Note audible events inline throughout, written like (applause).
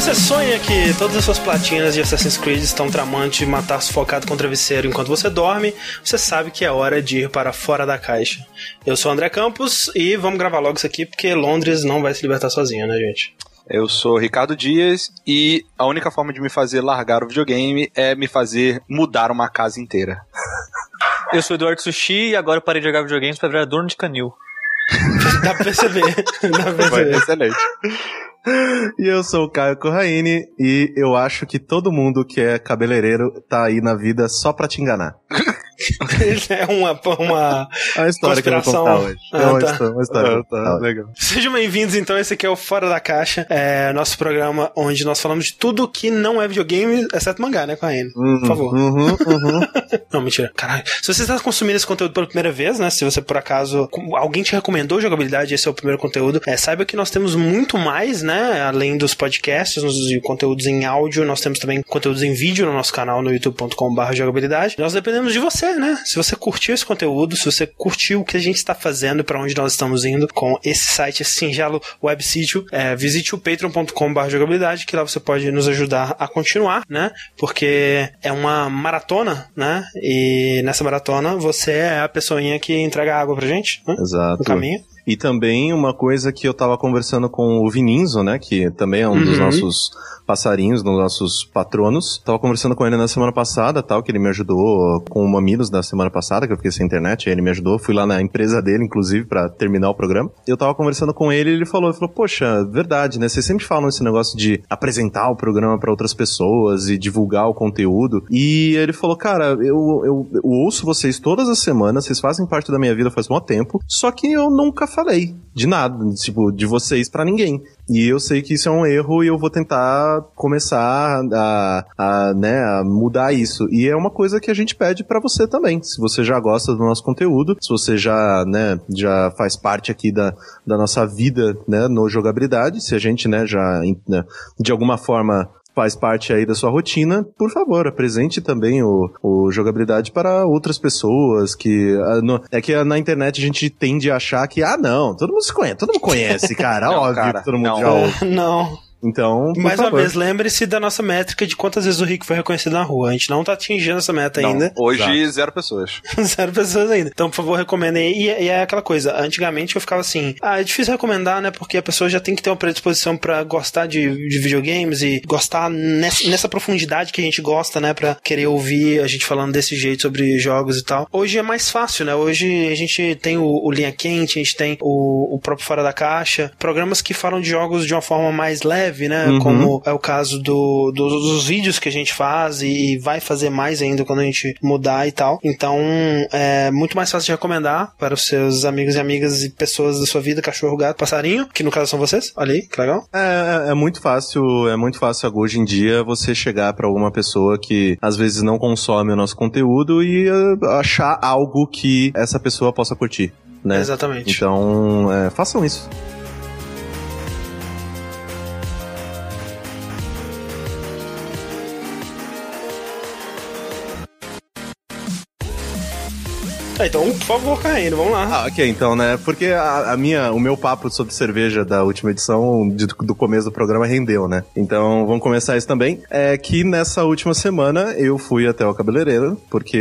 você sonha que todas as suas platinas de Assassin's Creed estão tramando de matar sufocado com o travesseiro enquanto você dorme, você sabe que é hora de ir para fora da caixa. Eu sou o André Campos e vamos gravar logo isso aqui porque Londres não vai se libertar sozinho, né, gente? Eu sou Ricardo Dias e a única forma de me fazer largar o videogame é me fazer mudar uma casa inteira. (laughs) Eu sou Eduardo Sushi e agora eu parei de jogar videogames pra virar dono de canil. (laughs) Dá pra perceber. (laughs) Dá pra perceber. excelente. E eu sou o Caio Corraine e eu acho que todo mundo que é cabeleireiro tá aí na vida só pra te enganar. (laughs) (laughs) é uma, uma, É uma história que eu vou hoje. Ah, é uma tá. história, uma história. Ah, legal. Sejam bem-vindos, então. Esse aqui é o Fora da Caixa, é nosso programa onde nós falamos de tudo que não é videogame, exceto mangá, né, com a N? Por favor. Uhum, uhum. (laughs) Não, mentira. Caralho. Se você está consumindo esse conteúdo pela primeira vez, né? Se você por acaso. Alguém te recomendou jogabilidade, esse é o primeiro conteúdo. É, saiba que nós temos muito mais, né? Além dos podcasts e conteúdos em áudio, nós temos também conteúdos em vídeo no nosso canal no youtube.com.br jogabilidade. Nós dependemos de você, né? Se você curtiu esse conteúdo, se você curtiu o que a gente está fazendo e para onde nós estamos indo com esse site, esse singelo web sítio, é, visite o patreon.com.br jogabilidade, que lá você pode nos ajudar a continuar, né? Porque é uma maratona, né? E nessa maratona você é a pessoinha que entrega água pra gente, né? Exato. No caminho. E também uma coisa que eu tava conversando com o Vininzo, né? Que também é um dos Uhum. nossos passarinhos, dos nossos patronos. Tava conversando com ele na semana passada, tal, que ele me ajudou com o Mamilos na semana passada, que eu fiquei sem internet, aí ele me ajudou. Fui lá na empresa dele, inclusive, pra terminar o programa. Eu tava conversando com ele e ele falou, ele falou, poxa, verdade, né? Vocês sempre falam esse negócio de apresentar o programa pra outras pessoas e divulgar o conteúdo. E ele falou, cara, eu, eu, eu ouço vocês todas as semanas, vocês fazem parte da minha vida faz muito tempo, só que eu nunca falei de nada, tipo, de vocês pra ninguém. E eu sei que isso é um erro e eu vou tentar começar a, a, né, a mudar isso. E é uma coisa que a gente pede pra você também. Se você já gosta do nosso conteúdo, se você já, né, já faz parte aqui da, da nossa vida, né, no jogabilidade, se a gente, né, já, né, de alguma forma faz parte aí da sua rotina, por favor, apresente também o, o jogabilidade para outras pessoas que ah, no- é que na internet a gente tende a achar que ah não, todo mundo se conhece, todo mundo conhece, cara, (laughs) Não, óbvio cara, que todo mundo não. já (laughs) ouve. Não. Então, por Mais uma favor. vez, lembre-se da nossa métrica de quantas vezes o Rick foi reconhecido na rua. A gente não tá atingindo essa meta Não, ainda. hoje, zero pessoas. (laughs) Zero pessoas ainda. Então, por favor, recomendem. E, e é aquela coisa. Antigamente eu ficava assim: ah, é difícil recomendar, né? Porque a pessoa já tem que ter uma predisposição pra gostar de, de videogames e gostar nessa, nessa profundidade que a gente gosta, né? Pra querer ouvir a gente falando desse jeito sobre jogos e tal. Hoje é mais fácil, né? Hoje a gente tem o, o Linha Quente, a gente tem o, o próprio Fora da Caixa, programas que falam de jogos de uma forma mais leve, né? Uhum. Como é o caso do, do- dos vídeos que a gente faz e vai fazer mais ainda quando a gente mudar e tal. Então é muito mais fácil de recomendar para os seus amigos e amigas e pessoas da sua vida, cachorro, gato, passarinho, que no caso são vocês. Olha aí, que legal. É, é- é muito fácil, é muito fácil hoje em dia você chegar pra alguma pessoa que às vezes não consome o nosso conteúdo e eh, achar algo que essa pessoa possa curtir, né? Exatamente. Então, é, façam isso. Tá, então, por favor, caindo, vamos lá. Ah, ok, então, né? Porque a, a minha, o meu papo sobre cerveja da última edição, de- do começo do programa, rendeu, né? Então, vamos começar isso também. É que nessa última semana eu fui até o cabeleireiro, porque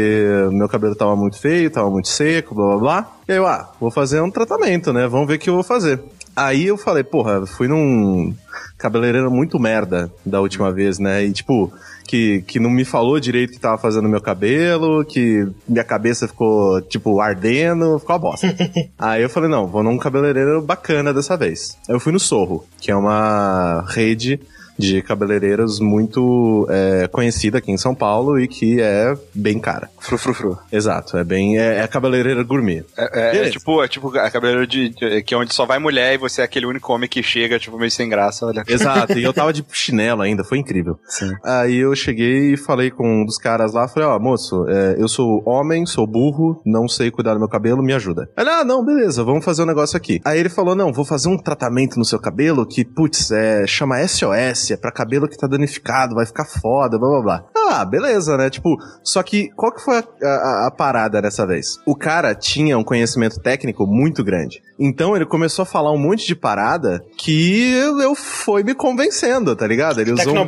meu cabelo tava muito feio, tava muito seco, blá blá blá. E aí eu, ah, vou fazer um tratamento, né? Vamos ver o que eu vou fazer. Aí eu falei, porra, fui num cabeleireiro muito merda da última vez, né? E tipo, que, que não me falou direito que tava fazendo meu cabelo, que minha cabeça ficou, tipo, ardendo, ficou uma bosta. (laughs) Aí eu falei, não, vou num cabeleireiro bacana dessa vez. Aí eu fui no Sorro, que é uma rede de cabeleireiros muito é, conhecida aqui em São Paulo e que é bem cara. Fru, fru, fru. Exato, é bem. É, é cabeleireira gourmet. É, é- é tipo, é tipo a cabeleira de, de- que é onde só vai mulher e você é aquele único homem que chega, tipo, meio sem graça, olha. Exato, e eu tava de (laughs) chinelo ainda, foi incrível. Aí eu cheguei e falei com um dos caras lá, falei, ó, moço, é, eu sou homem, sou burro, não sei cuidar do meu cabelo, me ajuda. Ele, ah, não, beleza, vamos fazer um negócio aqui. Aí ele falou, não, vou fazer um tratamento no seu cabelo que, putz, é, chama SOS, é pra cabelo que tá danificado, vai ficar foda, blá blá blá. Ah, beleza, né? Tipo, só que qual que foi a, a- a parada dessa vez? O cara tinha um conhecimento técnico muito grande. Então ele começou a falar um monte de parada que eu, foi me convencendo, tá ligado? Ele usou um monte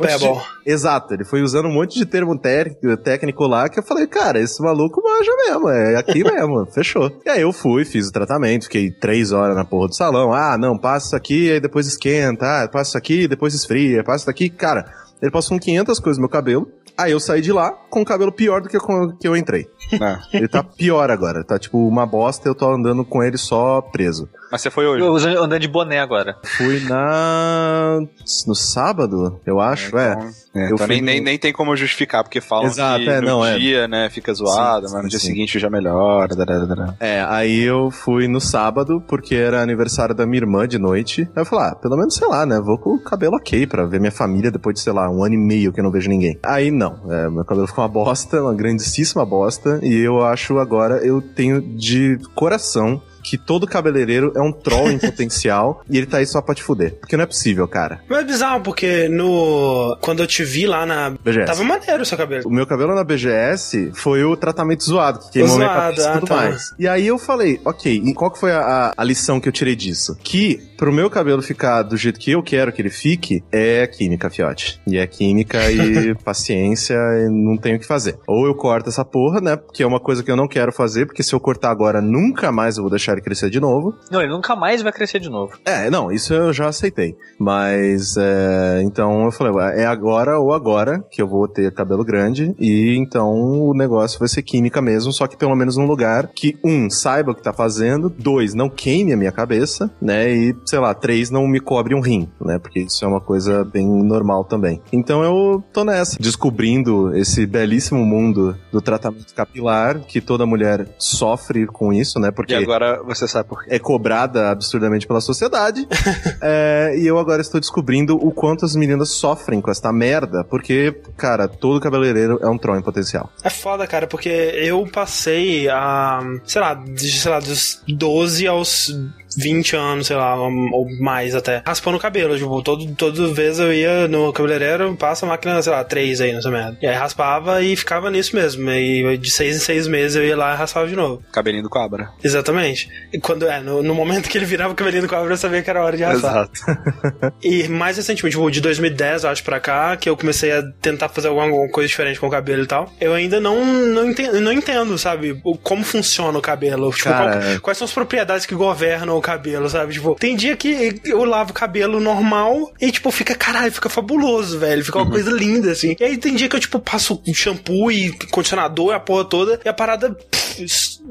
de... Exato, ele foi usando um monte de termo té- técnico lá que eu falei, cara, esse maluco manja mesmo, é aqui (laughs) mesmo, fechou. E aí eu fui, fiz o tratamento, fiquei três horas na porra do salão. Ah, não, passa isso aqui, aí depois esquenta, ah, passa isso aqui, depois esfria, passa isso aqui. Cara, ele passou com 500 coisas no meu cabelo. Aí eu saí de lá com o cabelo pior do que eu, que eu entrei. É. Ele tá pior agora, tá tipo uma bosta, eu tô andando com ele só preso. Mas você foi hoje. Eu andando de boné agora. Fui na. no sábado, eu acho, é. Então, é, Eu então nem, nem, nem tem como justificar, porque falam Exato, que é, no não, é. dia, né, fica zoado, Sim, mas no sim, dia sim. seguinte já melhora. dararara. É, aí eu fui no sábado, porque era aniversário da minha irmã de noite. Aí eu falei, ah, pelo menos, sei lá, né? Vou com o cabelo ok pra ver minha família depois de, sei lá, um ano e meio que eu não vejo ninguém. Aí não, é, meu cabelo ficou uma bosta, uma grandíssima bosta. E eu acho agora, eu tenho de coração que todo cabeleireiro é um troll em (laughs) potencial e ele tá aí só pra te fuder. Porque não é possível, cara. Mas é bizarro, porque no. Quando eu te vi lá na. BGS. Tava maneiro o seu cabelo. O meu cabelo na BGS foi o tratamento zoado, que queimou minha cabeça e ah, tudo tá. mais. E aí eu falei, ok, e qual que foi a- a lição que eu tirei disso? Que pro meu cabelo ficar do jeito que eu quero que ele fique, é química, fiote. E é química e (laughs) paciência, e não tenho o que fazer. Ou eu corto essa porra, né, que é uma coisa que eu não quero fazer, porque se eu cortar agora, nunca mais eu vou deixar ele crescer de novo. Não, ele nunca mais vai crescer de novo. É, não, isso eu já aceitei. Mas, é, então eu falei, é agora ou agora que eu vou ter cabelo grande. E então o negócio vai ser química mesmo, só que pelo menos num lugar que, um, saiba o que tá fazendo, dois, não queime a minha cabeça, né? E, sei lá, três, não me cobre um rim, né? Porque isso é uma coisa bem normal também. Então eu tô nessa, descobrindo esse belíssimo mundo do tratamento capilar, que toda mulher sofre com isso, né? Porque E agora você sabe por quê. é cobrada absurdamente pela sociedade. (laughs) É, e eu agora estou descobrindo o quanto as meninas sofrem com esta merda, porque, cara, todo cabeleireiro é um troll em potencial. É foda, cara, porque eu passei a. Sei lá, de, sei lá, dos 12 aos 20 anos, sei lá, ou mais até. Raspando o cabelo, tipo, todo, toda vez eu ia no cabeleireiro, passa a máquina, sei lá, 3 aí nessa merda. E aí raspava e ficava nisso mesmo. E de 6 em 6 meses eu ia lá e raspava de novo. Cabelinho do cobra. Exatamente. E quando, é, no, no momento que ele virava o cabelinho do cobra, eu sabia que era hora de raspar. (laughs) E mais recentemente, tipo, de 2010, eu acho, pra cá, que eu comecei a tentar fazer alguma, alguma coisa diferente com o cabelo e tal. Eu ainda não, não, entendo, não entendo, sabe, como funciona o cabelo. Tipo, Cara, qual- quais são as propriedades que governam o cabelo, sabe? Tipo, tem dia que eu lavo o cabelo normal e, tipo, fica, caralho, fica fabuloso, velho. Fica uma Uhum. coisa linda, assim. E aí tem dia que eu, tipo, passo shampoo e condicionador, a porra toda, e a parada pff,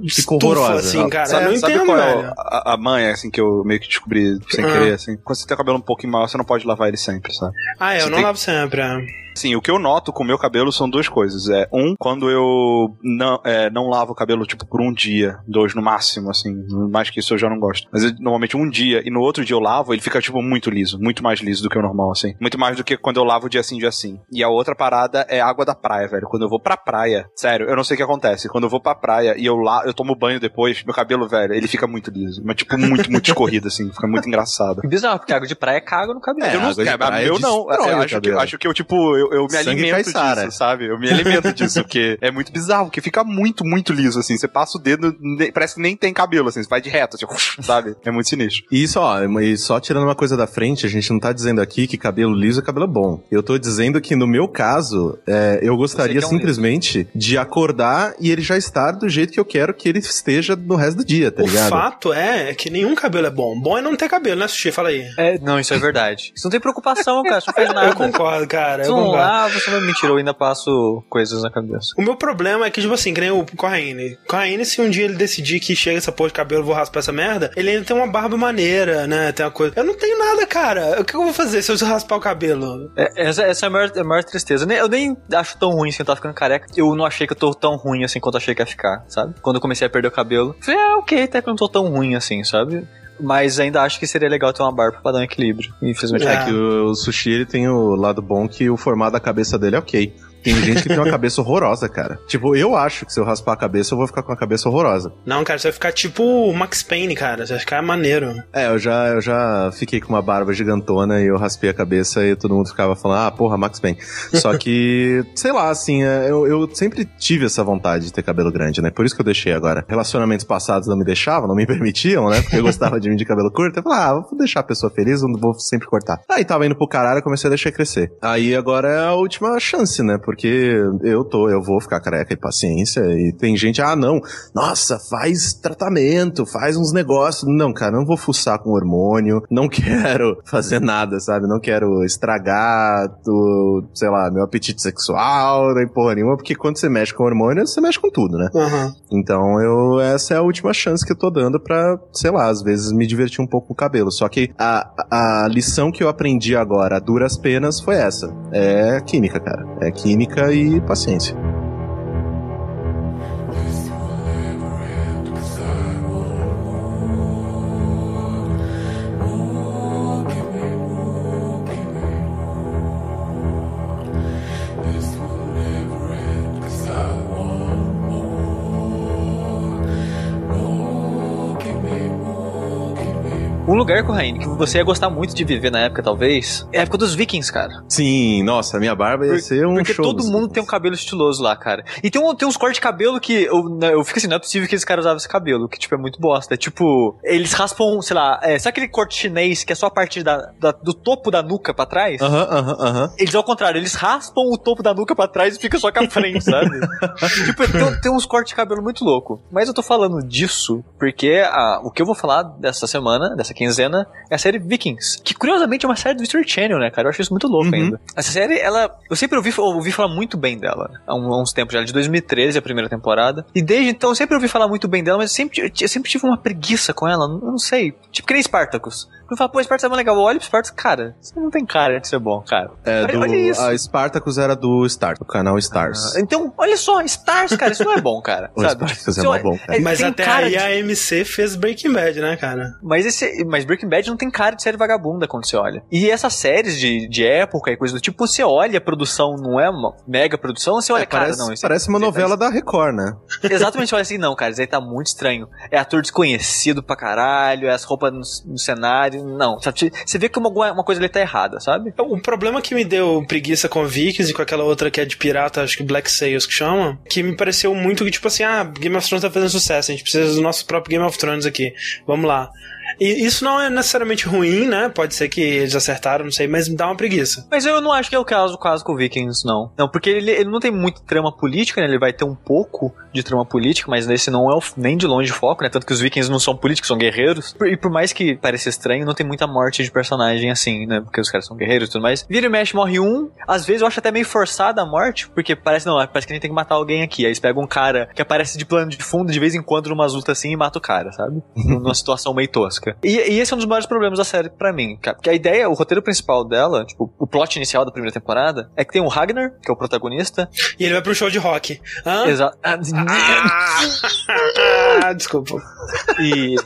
estufa, horrorosa. assim, cara. sabe, eu não sabe entendo, qual é velho. o- a, a manha, assim, que eu meio que descobri sem Ah. querer, assim? Quando você tem o cabelo um pouquinho maior, você não pode lavar ele sempre, sabe? Ah, é, eu não tem- lavo sempre, é. Sim, o que eu noto com o meu cabelo são duas coisas. É, um, quando eu não, é, não lavo o cabelo, tipo, por um dia, dois no máximo, assim. Mais que isso eu já não gosto. Mas eu, normalmente um dia, e no outro dia eu lavo, ele fica, tipo, muito liso. Muito mais liso do que o normal, assim. Muito mais do que quando eu lavo dia sim, dia sim. E a outra parada é água da praia, velho. Quando eu vou pra praia, sério, eu não sei o que acontece. Quando eu vou pra praia e eu lá, eu tomo banho depois, meu cabelo, velho, ele fica muito liso. Mas, tipo, muito, muito escorrido, assim. Fica muito engraçado. (laughs) Bizarro, porque água de praia caga no cabelo. É, eu não água de sei, praia eu não. Eu o acho, que, acho que eu, tipo, eu, eu me Sangue alimento caiçara. disso, sabe? Eu me alimento (laughs) disso, porque é muito bizarro, porque fica muito, muito liso, assim. Você passa o dedo, parece que nem tem cabelo, assim. Você vai de reto, assim, (laughs) sabe? É muito sinistro. E isso, ó, e só tirando uma coisa da frente, a gente não tá dizendo aqui que cabelo liso é cabelo bom. Eu tô dizendo que no meu caso, é, eu gostaria é um simplesmente de acordar e ele já estar do jeito que eu quero que ele esteja no resto do dia, tá o ligado? fato é que nenhum cabelo é bom. Bom é não ter cabelo, né, Sushi? Fala aí. É, não, isso é verdade. Você não tem preocupação, cara. Você não faz nada. Eu concordo, cara. Eu não lava, você não mentira, eu ainda passo coisas na cabeça. O meu problema é que, tipo assim, que nem o Corraine. Corraine, se um dia ele decidir que chega essa porra de cabelo, eu vou raspar essa merda, ele ainda tem uma barba maneira, né? Tem uma coisa. Eu não tenho nada, cara. O que eu vou fazer se eu raspar o cabelo? É, essa, essa é a maior, a maior tristeza. Eu nem, eu nem acho tão ruim assim, eu tava ficando careca. Eu não achei que eu tô tão ruim assim quanto achei que ia ficar, sabe? Quando eu comecei a perder o cabelo, falei, ah, ok, até que eu não tô tão ruim assim, sabe? Mas ainda acho que seria legal ter uma barba pra dar um equilíbrio. Infelizmente. É. É que o, o sushi ele tem o lado bom que o formato da cabeça dele é ok. Tem gente que tem uma (laughs) cabeça horrorosa, cara. Tipo, eu acho que se eu raspar a cabeça, eu vou ficar com a cabeça horrorosa. Não, cara, você vai ficar tipo o Max Payne, cara. Você vai ficar maneiro. É, eu já, eu já fiquei com uma barba gigantona e eu raspei a cabeça e todo mundo ficava falando, ah, porra, Max Payne. (laughs) Só que, sei lá, assim, é, eu, eu sempre tive essa vontade de ter cabelo grande, né? Por isso que eu deixei agora. Relacionamentos passados não me deixavam, não me (laughs) permitiam, né? Porque eu gostava de mim de cabelo curto. Eu falei, ah, vou deixar a pessoa feliz, não vou sempre cortar. Aí tava indo pro caralho, comecei a deixar crescer. Aí agora é a última chance, né? Porque eu tô, eu vou ficar careca e paciência. E tem gente, ah, não, nossa, faz tratamento, faz uns negócios. Não, cara, não vou fuçar com hormônio, não (laughs) quero fazer nada, sabe? Não quero estragar do, sei lá, meu apetite sexual, nem porra nenhuma, porque quando você mexe com hormônio, você mexe com tudo, né? Uhum. Então eu, essa é a última chance que eu tô dando pra, sei lá, às vezes me divertir um pouco com o cabelo. Só que a, a lição que eu aprendi agora, a duras penas, foi essa. É química, cara. É química e paciência. Lugar, Corraine, que você ia gostar muito de viver na época, talvez, é a época dos vikings, cara. Sim, nossa, minha barba ia Por- ser um Porque show. todo mundo Vikings. tem um cabelo estiloso lá, cara. E tem, um, tem uns cortes de cabelo que eu, né, eu fico assim, não é possível que esse cara usava esse cabelo, que tipo, é muito bosta. É tipo, eles raspam, sei lá, é, sabe aquele corte chinês que é só a partir da, da- do topo da nuca pra trás? Aham, aham, aham. Eles ao contrário, eles raspam o topo da nuca pra trás e fica só com a frente, sabe? (laughs) tipo, tem, tem uns cortes de cabelo muito louco. Mas eu tô falando disso porque ah, o que eu vou falar dessa semana, dessa quinzena, é a série Vikings. Que curiosamente é uma série do History Channel, né, cara? Eu acho isso muito louco Uhum. ainda. Essa série, ela. Eu sempre ouvi, ouvi falar muito bem dela. Há, um- há uns tempos já, de 2013, a primeira temporada. E desde então eu sempre ouvi falar muito bem dela, mas eu sempre, eu sempre tive uma preguiça com ela. Eu não sei. Tipo, que nem Spartacus. Eu falo, pô, Spartacus é muito legal. Eu olho pro Spartacus, cara, você não tem cara de ser bom, cara. É, Olha- do, olha isso. A Spartacus era do Star, do canal Stars. Então, olha só, Stars, cara, isso não é bom, cara. (laughs) O sabe? Spartacus é mó olha- bom, cara. Mas tem até aí de- a MC fez Breaking Bad, né, cara? Mas, esse, mas Breaking Bad não tem cara de série vagabunda quando você olha. E essas séries de, de época e coisa do tipo, você olha a produção, não é uma mega produção, você olha, É, cara, parece, não. isso- parece uma novela da Record, né? Exatamente, você olha assim, não, cara, isso aí tá muito estranho. É ator desconhecido pra caralho, é as roupas no, no cenário, não. Sabe? Você vê que uma, uma coisa ali tá errada, sabe? O problema que me deu preguiça com Vikings e com aquela outra que é de pirata, acho que Black Sails que chama, que me pareceu muito que, tipo assim, ah, Game of Thrones tá fazendo sucesso, a gente precisa do nosso próprio Game of Thrones aqui. Vamos lá. E isso não é necessariamente ruim, né? Pode ser que eles acertaram, não sei, mas me dá uma preguiça. Mas eu não acho que é o caso, o caso com o Vikings, não. Não, porque ele, ele não tem muito trama política, né? Ele vai ter um pouco de trama política, mas esse não é o- nem de longe o foco, né? Tanto que os Vikings não são políticos, são guerreiros. E por mais que pareça estranho, não tem muita morte de personagem assim, né? Porque os caras são guerreiros e tudo mais. Vira e mexe, morre um. Às vezes eu acho até meio forçada a morte, porque parece, não, parece que a gente tem que matar alguém aqui. Aí eles pegam um cara que aparece de plano de fundo de vez em quando numa luta assim e mata o cara, sabe? (laughs) Numa situação meio tosca. E, e esse é um dos maiores problemas da série pra mim, cara. Porque a ideia, o roteiro principal dela, tipo, o plot inicial da primeira temporada, é que tem o Ragnar, que é o protagonista. E ele vai pro show de rock. Hã? Exato. (laughs) Ah, desculpa. E. (laughs)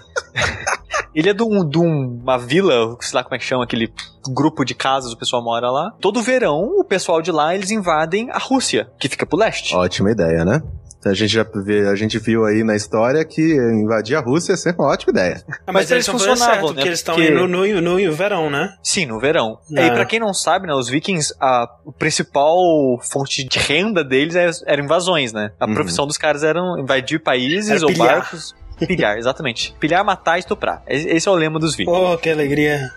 Ele é de, um, de uma vila, sei lá como é que chama, aquele grupo de casas, o pessoal mora lá. Todo verão, o pessoal de lá, eles invadem a Rússia, que fica pro leste. Ótima ideia, né? A gente já vê, a gente viu aí na história que invadir a Rússia é sempre uma ótima ideia. Ah, Mas mas, eles eles funcionavam, certo, né? porque eles estão Porque- no, no, no verão, né? Sim, no verão. É. E pra quem não sabe, né, os vikings, a principal fonte de renda deles é- eram invasões, né? A Uhum. profissão dos caras era invadir países Era ou pilhar. barcos. Pilhar, exatamente. Pilhar, matar e estuprar. Esse é o lema dos vikings. Pô, que alegria.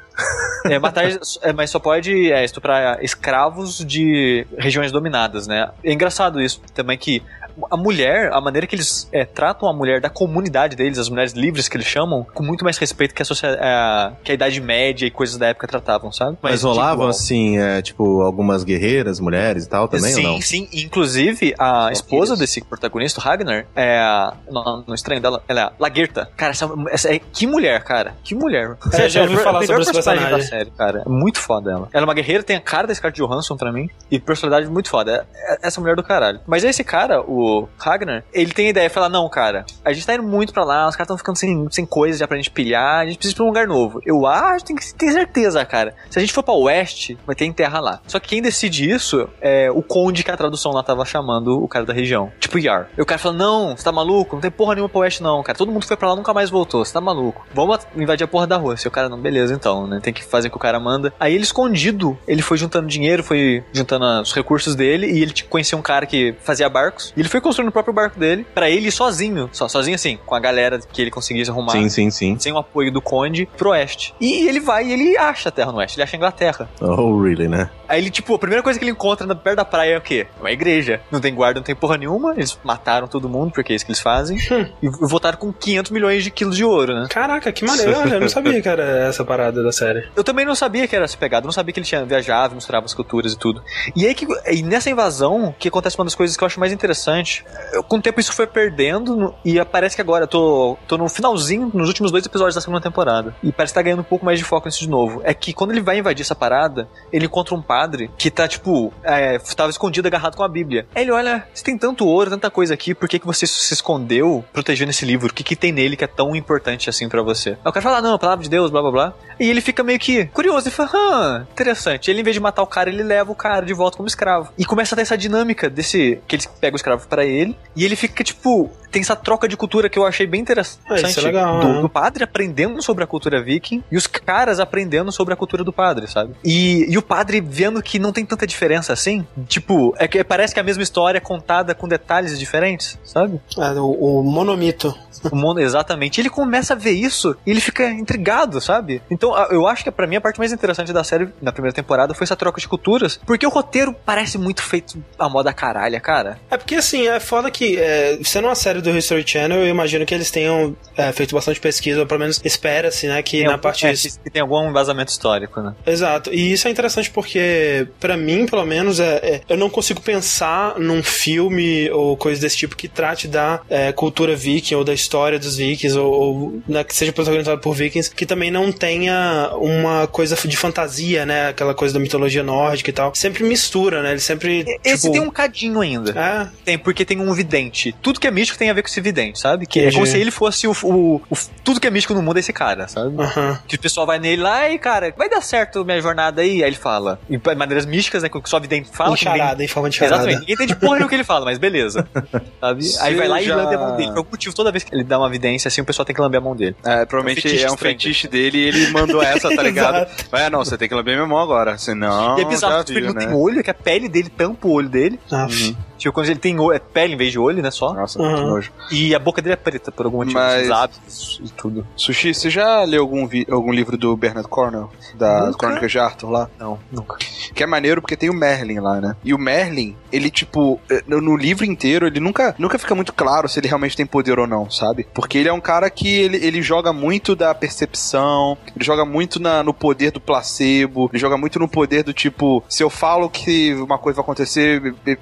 É, matar, (laughs) é, mas só pode é, estuprar escravos de regiões dominadas, né? É engraçado isso também que a mulher, a maneira que eles é, tratam a mulher da comunidade deles, as mulheres livres que eles chamam, com muito mais respeito que a, a- que a Idade Média e coisas da época tratavam, sabe? Mas, de rolavam, igual. assim, é, tipo, algumas guerreiras, mulheres e tal também, sim, ou não? sim. Inclusive, a esposa isso. desse protagonista, o Ragnar, é a. No, no estranho dela, ela é a Lagerta. Cara, essa, essa é, que mulher, cara. Que mulher. É, já ouvi a falar sobre esse personagem personagem. da série, cara. É muito foda ela. Ela é uma guerreira, tem a cara da Scarlett Johansson pra mim. E personalidade muito foda. É- é- essa mulher do caralho. Mas esse cara, o Ragnar, ele tem a ideia, fala, não, cara, a gente tá indo muito pra lá, os caras estão ficando sem, sem coisas já pra gente pilhar, a gente precisa ir pra um lugar novo. Eu acho, tem que ter certeza, cara. Se a gente for pra oeste, vai ter terra lá. Só que quem decide isso é o conde que a tradução lá tava chamando o cara da região. Tipo Yar. E o cara fala, não, você tá maluco? Não tem porra nenhuma pra oeste não, cara. Todo mundo foi pra lá nunca mais voltou, você tá maluco. Vamos invadir a porra da rua. Se o cara não, beleza então, né? Tem que fazer o que o cara manda. Aí ele escondido, ele foi juntando dinheiro, foi juntando os recursos dele e ele conhecia um cara que fazia barcos. E ele foi construindo o próprio barco dele para ele ir sozinho, só, sozinho assim, com a galera que ele conseguisse arrumar. Sim, sim, sim. Sem o apoio do conde pro oeste. E ele vai e ele acha a terra no oeste, ele acha a Inglaterra. Oh, really, né? Aí ele, tipo, a primeira coisa que ele encontra na, perto da praia é o quê? Uma igreja. Não tem guarda, não tem porra nenhuma. Eles mataram todo mundo, porque é isso que eles fazem. e voltaram com 500 milhões de quilos de ouro, né? Caraca, que maneiro. Eu não sabia (laughs) que era essa parada da série. Eu também não sabia que era essa pegada. Não sabia que ele tinha viajado, mostrava as culturas e tudo. E aí, que, e nessa invasão, que acontece uma das coisas que eu acho mais interessante. Eu, com o tempo isso foi perdendo. E parece que agora eu tô, tô no finalzinho, nos últimos dois episódios da segunda temporada. E parece que tá ganhando um pouco mais de foco nisso de novo. É que quando ele vai invadir essa parada, ele encontra um padre que tá, tipo, é, tava escondido, agarrado com a Bíblia. Aí ele olha, você tem tanto ouro, tanta coisa aqui, por que, que você se escondeu protegendo esse livro? O que, que tem nele que é tão importante assim para você? Aí o cara fala, ah, não, a palavra de Deus, blá blá blá. E ele fica meio que curioso e fala, ah, interessante. Ele, em vez de matar o cara, ele leva o cara de volta como escravo. E começa a ter essa dinâmica desse. que eles pegam o escravo para ele. E ele fica, tipo, tem essa troca de cultura que eu achei bem interessante. Ah, isso é legal, do, né? do padre aprendendo sobre a cultura viking e os caras aprendendo sobre a cultura do padre, sabe? E, e o padre vendo que não tem tanta diferença assim. Tipo, é que parece que é a mesma história contada com detalhes diferentes, sabe? É, o, o monomito. O mono, exatamente. Ele começa a ver isso e ele fica intrigado, sabe? Então, eu acho que pra mim a parte mais interessante da série na primeira temporada foi essa troca de culturas, porque o roteiro parece muito feito a moda caralha, cara. É porque assim, é foda que, é, sendo uma série do History Channel, eu imagino que eles tenham é, feito bastante pesquisa, ou pelo menos espera-se, né, que Tem na algum- parte. é, que tem algum embasamento histórico, né? Exato, e isso é interessante porque, pra mim, pelo menos, é, é- eu não consigo pensar num filme ou coisa desse tipo que trate da é, cultura viking ou da história dos vikings, ou, ou, né, que seja protagonizado por vikings, que também não tenha uma coisa de fantasia, né, aquela coisa da mitologia nórdica e tal. Sempre mistura, né, ele sempre. Esse tipo, tem um cadinho ainda. É, Tem, porque tem um vidente. Tudo que é místico tem a ver com esse vidente, sabe? Que é como se ele fosse o, o- o- Tudo que é místico no mundo é esse cara, sabe? aham. Que o pessoal vai nele lá e, cara, vai dar certo minha jornada aí? Aí ele fala. Em maneiras místicas, né? Que só vidente fala. Em que ninguém- charada, em forma de charada. Exatamente. Ninguém entende porra nenhuma o que ele fala, mas beleza. (laughs) Sabe? Aí vai lá e Seja- lambe a mão dele. Por algum motivo, toda vez que ele dá uma evidência, assim, o pessoal tem que lamber a mão dele. É, provavelmente É um fetiche é um fetiche dele e ele mandou essa, tá (laughs) ligado? Vai, não, você tem que lamber minha mão agora. Senão. e é bizarro já que ele não né? tem olho, que a pele dele tampa o olho dele. Aff. Tipo, quando ele tem olho, é pele em vez de olho, né? Só. Nossa, Uhum. que nojo. E a boca dele é preta, por algum motivo. Mas- Os lábios e tudo. Sushi, você já leu algum, vi- algum livro do Bernard Cornwell? Da. Crônica de Arthur lá? Não, nunca. Que é maneiro porque tem o Merlin lá, né? E o Merlin, ele, tipo, eh, no, livro inteiro, ele nunca, nunca fica muito claro se ele realmente tem poder ou não, sabe? Porque ele é um cara que ele, ele joga muito da percepção, ele joga muito na- no poder do placebo, ele joga muito no poder do tipo, se eu falo que uma coisa vai acontecer, eh,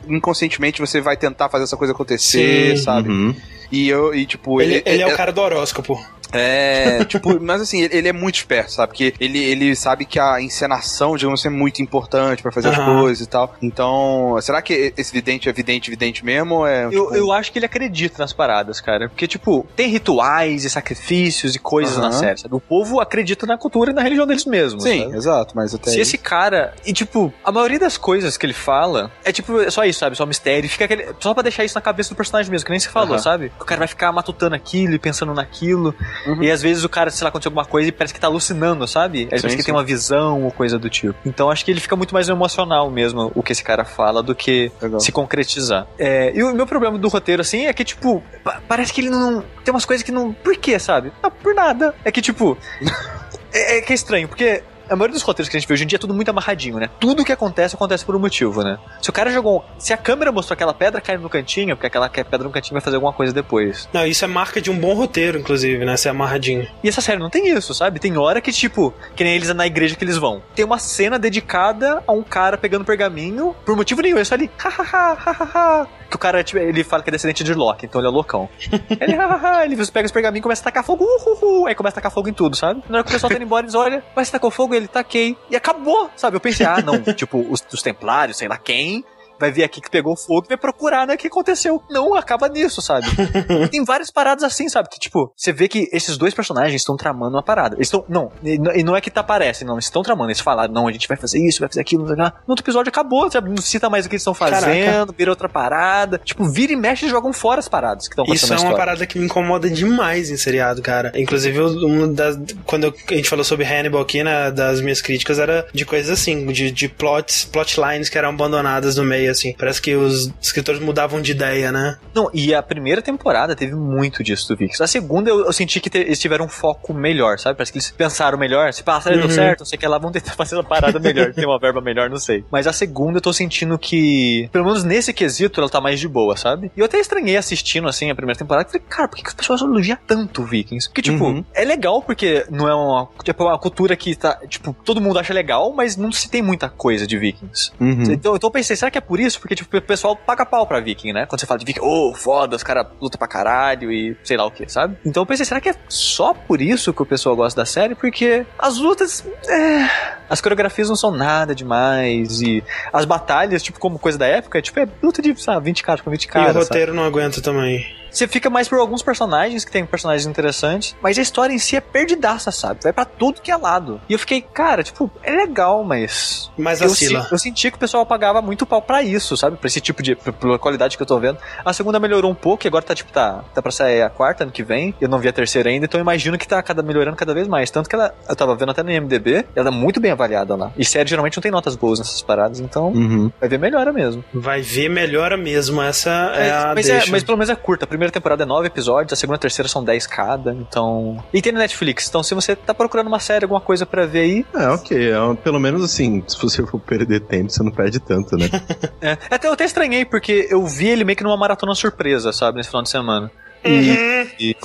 inconscientemente você vai tentar fazer essa coisa acontecer, Sim. sabe? Uhum. E eu, e tipo, Ele, ele é o cara do horóscopo. É, tipo, (laughs) mas assim, ele, ele é muito esperto, sabe? Porque ele, ele sabe que a encenação, digamos assim, é muito importante pra fazer as Aham. coisas e tal. Então, será que esse vidente é vidente, vidente mesmo? É, Eu, tipo, eu acho que ele acredita nas paradas, cara. Porque, tipo, tem rituais e sacrifícios e coisas Aham. na série. sabe? O povo acredita na cultura e na religião deles mesmos. Sim, sabe? exato, mas até Se aí- esse cara. E, tipo, a maioria das coisas que ele fala é tipo, é só isso, sabe? Só mistério. Fica aquele, só pra deixar isso na cabeça do personagem mesmo, que nem você falou, Aham. sabe? O cara vai ficar matutando aquilo e pensando naquilo. Uhum. E às vezes o cara, sei lá, aconteceu alguma coisa e parece que tá alucinando, sabe? Às Sim, vezes que sim. tem uma visão ou coisa do tipo. Então acho que ele fica muito mais emocional mesmo, o que esse cara fala, do que Legal. se concretizar. É, e o meu problema do roteiro, assim, é que, tipo, pa- parece que ele não. Tem umas coisas que não. Por quê, sabe? Ah, por nada. É que, tipo. (laughs) é, é que é estranho, porque. A maioria dos roteiros que a gente vê hoje em dia é tudo muito amarradinho, né? Tudo que acontece, acontece por um motivo, né? Se o cara jogou. Se a câmera mostrou aquela pedra caindo no cantinho, porque aquela pedra no cantinho vai fazer alguma coisa depois. Não, isso é marca de um bom roteiro, inclusive, né? Ser amarradinho. E essa série não tem isso, sabe? Tem hora que, tipo, que nem eles na igreja que eles vão. Tem uma cena dedicada a um cara pegando pergaminho por motivo nenhum. Ele só ali, hahaha, hahaha. Que o cara, tipo, ele fala que é descendente de Loki, então ele é loucão. (laughs) ele, hahaha, ele pega os pergaminhos e começa a tacar fogo, uhuhu, aí começa a tacar fogo em tudo, sabe? Na hora que o pessoal tá indo embora, eles olham, mas você tacou fogo? Ele taquei. E acabou, sabe? Eu pensei, ah, não, (laughs) tipo, os, os templários, sei lá quem, vai ver aqui que pegou fogo e vai procurar, né, o que aconteceu. Não, acaba nisso, sabe? (laughs) tem várias paradas assim, sabe? Que, tipo, você vê que esses dois personagens estão tramando uma parada. Eles estão, não, e não é que tá aparece, não, eles estão tramando. Eles falaram, não, a gente vai fazer isso, vai fazer aquilo, não, no outro episódio acabou, sabe? Não cita mais o que eles estão fazendo, Caraca. vira outra parada. Tipo, vira e mexe e jogam fora as paradas que estão Isso é uma parada que me incomoda demais em seriado, cara. Inclusive, uma das, quando a gente falou sobre Hannibal aqui, né, das minhas críticas era de coisas assim, de, de plots, plotlines que eram abandonadas no meio, assim. Parece que os escritores mudavam de ideia, né? Não, e a primeira temporada teve muito disso do Vikings. A segunda eu, eu senti que te, eles tiveram um foco melhor, sabe? Parece que eles pensaram melhor. Se passar uhum. deu certo, não sei o que lá, vão tentar (laughs) fazer uma parada melhor, ter uma verba melhor, não sei. Mas a segunda eu tô sentindo que, pelo menos nesse quesito, ela tá mais de boa, sabe? E eu até estranhei assistindo, assim, a primeira temporada. Falei, cara, por que, que as pessoas elogiam tanto Vikings? Porque, tipo, uhum. é legal porque não é uma, tipo, uma cultura que tá, tipo, todo mundo acha legal, mas não se tem muita coisa de Vikings. Uhum. Então, então eu pensei, será que é por isso? Porque, tipo, o pessoal paga pau pra Viking, né? Quando você fala de Viking, oh, foda, os caras lutam pra caralho e sei lá o que, sabe? Então eu pensei, será que é só por isso que o pessoal gosta da série? Porque as lutas, é... as coreografias não são nada demais e as batalhas, tipo, como coisa da época, tipo, é luta de, sabe, 20 caras com 20 caras. E o roteiro sabe? não aguenta também. Você fica mais por alguns personagens que tem personagens interessantes, mas a história em si é perdidaça, sabe? Vai para tudo que é lado. E eu fiquei, cara, tipo, é legal, mas. Mas eu, vacila. eu senti que o pessoal pagava muito pau pra isso, sabe? Pra esse tipo de. pela qualidade que eu tô vendo. A segunda melhorou um pouco e agora tá, tipo, tá, tá pra sair a quarta ano que vem. Eu não vi a terceira ainda, então eu imagino que tá cada, melhorando cada vez mais. Tanto que ela. Eu tava vendo até no IMDB, ela é muito bem avaliada lá. E série geralmente não tem notas boas nessas paradas, então uhum. vai ver melhora mesmo. Vai ver melhora mesmo, essa é, é a. Mas, é, mas pelo menos é curta. A primeira temporada é nove episódios a segunda e a terceira são 10 cada, então. E tem no Netflix, então se você tá procurando uma série, alguma coisa para ver aí. É, ok. É, pelo menos assim, se você for perder tempo, você não perde tanto, né? (laughs) é. Até eu até estranhei, porque eu vi ele meio que numa maratona surpresa, sabe, nesse final de semana. Uhum. E,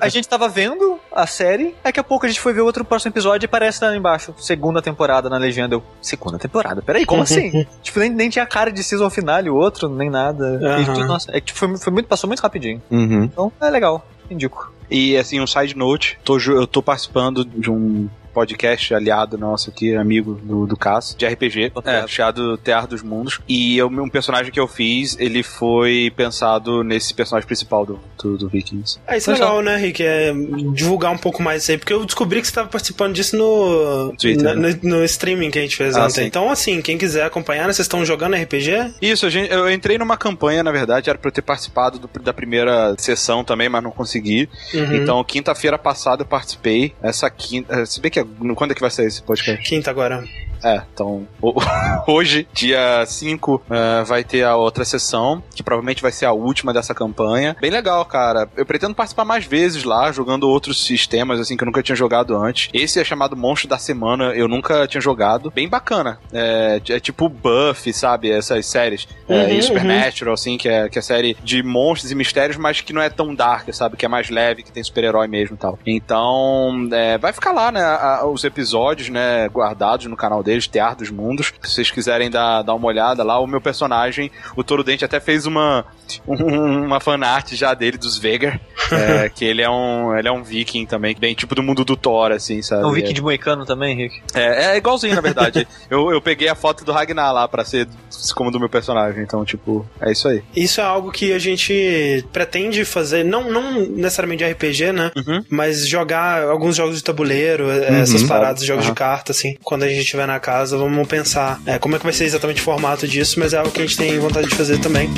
a gente tava vendo a série, daqui a pouco a gente foi ver outro próximo episódio e parece lá embaixo, segunda temporada na legenda. Eu, segunda temporada? Peraí, como assim? tipo, nem, nem tinha cara de season finale o outro, nem nada. Uhum. E, nossa, é que tipo, foi, foi muito, passou muito rapidinho. Uhum. Então, é legal, indico. E assim, um side note, tô, eu tô participando de um podcast aliado nosso aqui, amigo do, do Cássio, de RPG, é, chamado Tear dos Mundos. E eu, um personagem que eu fiz, ele foi pensado nesse personagem principal do, do, do Vikings. É, isso é legal, né, Rick? É divulgar um pouco mais isso aí, porque eu descobri que você estava participando disso no, Twitter, na, né? no, no, streaming que a gente fez ah, ontem. Sim. Então, assim, quem quiser acompanhar, né, vocês estão jogando RPG? Isso, gente, eu entrei numa campanha, na verdade, era pra eu ter participado do, da primeira sessão também, mas não consegui. Uhum. Então, quinta-feira passada eu participei. Essa quinta. Se bem que quando é que vai sair esse podcast? Quinta agora. É, então (laughs) hoje, dia 5, uh, é, vai ter a outra sessão, que provavelmente vai ser a última dessa campanha. Bem legal, cara. Eu pretendo participar mais vezes lá, jogando outros sistemas, assim, que eu nunca tinha jogado antes. Esse é chamado Monstro da Semana, eu nunca tinha jogado. Bem bacana. É, é tipo Buffy, sabe? Essas séries. É, uhum, é, e Supernatural, uhum. assim, que é, que é série de monstros e mistérios, mas que não é tão dark, sabe? Que é mais leve, que tem super-herói mesmo e tal. Então, é, vai ficar lá, né? A, os episódios, né? Guardados no canal dele deles, Tear dos Mundos. Se vocês quiserem dar, dar uma olhada lá, o meu personagem, o Toro Dente, até fez uma, (laughs) um, uma fanart já dele, dos Vegar, (laughs) é, que ele é, um, ele é um viking também, bem tipo do mundo do Thor, assim, sabe? É um viking de moicano também, Rick? É, é igualzinho, na verdade. (laughs) eu, eu peguei a foto do Ragnar lá pra ser como do meu personagem, então, tipo, é isso aí. Isso é algo que a gente pretende fazer, não, não necessariamente de RPG, né? Uhum. Mas jogar alguns jogos de tabuleiro, uhum, essas paradas, de jogos uhum. de carta, assim, quando a gente estiver na casa, vamos pensar é, como é que vai ser exatamente o formato disso, mas é algo que a gente tem vontade de fazer também.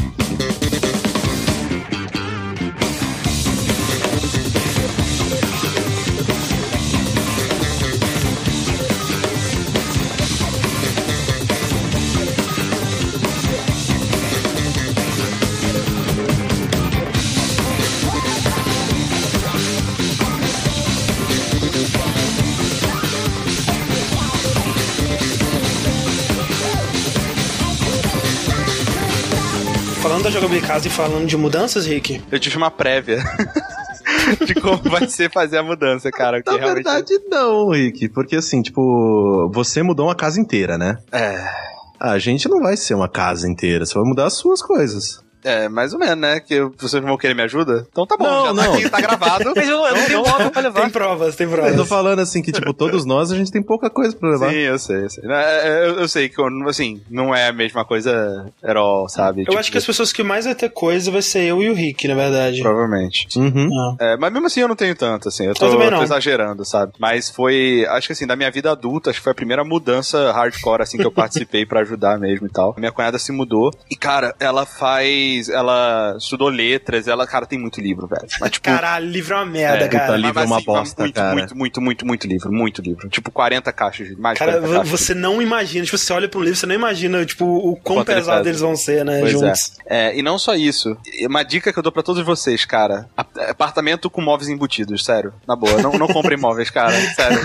Jogabilidade e falando de mudanças, Rick? Eu tive uma prévia. (laughs) de como vai ser fazer a mudança, cara. Na realmente... verdade, não, Rick. Porque assim, tipo, você mudou uma casa inteira, né? É. A gente não vai ser uma casa inteira, você vai mudar as suas coisas. É, mais ou menos, né? Que vocês vão querer me ajuda? Então tá bom, Não, já não. tá aqui, tá gravado. (laughs) Mas eu, eu não tenho móvel pra levar. Tem provas, tem Eu tô provas. falando assim que, tipo, todos nós a gente tem pouca coisa pra levar. Sim, eu sei, eu sei. É, é, Eu, eu sei que, assim, não é a mesma coisa at all, sabe? Eu acho que as pessoas que mais vai ter coisa vai ser eu e o Rick, na verdade. Provavelmente. Uhum. Ah. É, mas mesmo assim eu não tenho tanto, assim. Eu tô, Eu tô exagerando, sabe? Mas foi. Acho que assim, da minha vida adulta, acho que foi a primeira mudança hardcore, assim, que eu (laughs) participei pra ajudar mesmo e tal. Minha cunhada se mudou. E, cara, ela faz. Ela estudou letras, ela, cara, tem muito livro, velho. Mas, tipo. Caralho, livro é uma merda, É, cara. puta livro é uma assim, bosta, muito, cara. Muito, muito, muito, muito livro. Muito livro. Tipo, 40 caixas. Mais de Cara, 40 vo- caixas. você não imagina, tipo, você olha pra um livro, você não imagina, tipo, o quão pesado pesa. eles vão ser, né, Pois juntos. é. É, E não só isso. Uma dica que eu dou pra todos vocês, cara. Apartamento com móveis embutidos, sério. Na boa. Não, não comprem móveis, cara. (laughs) Sério.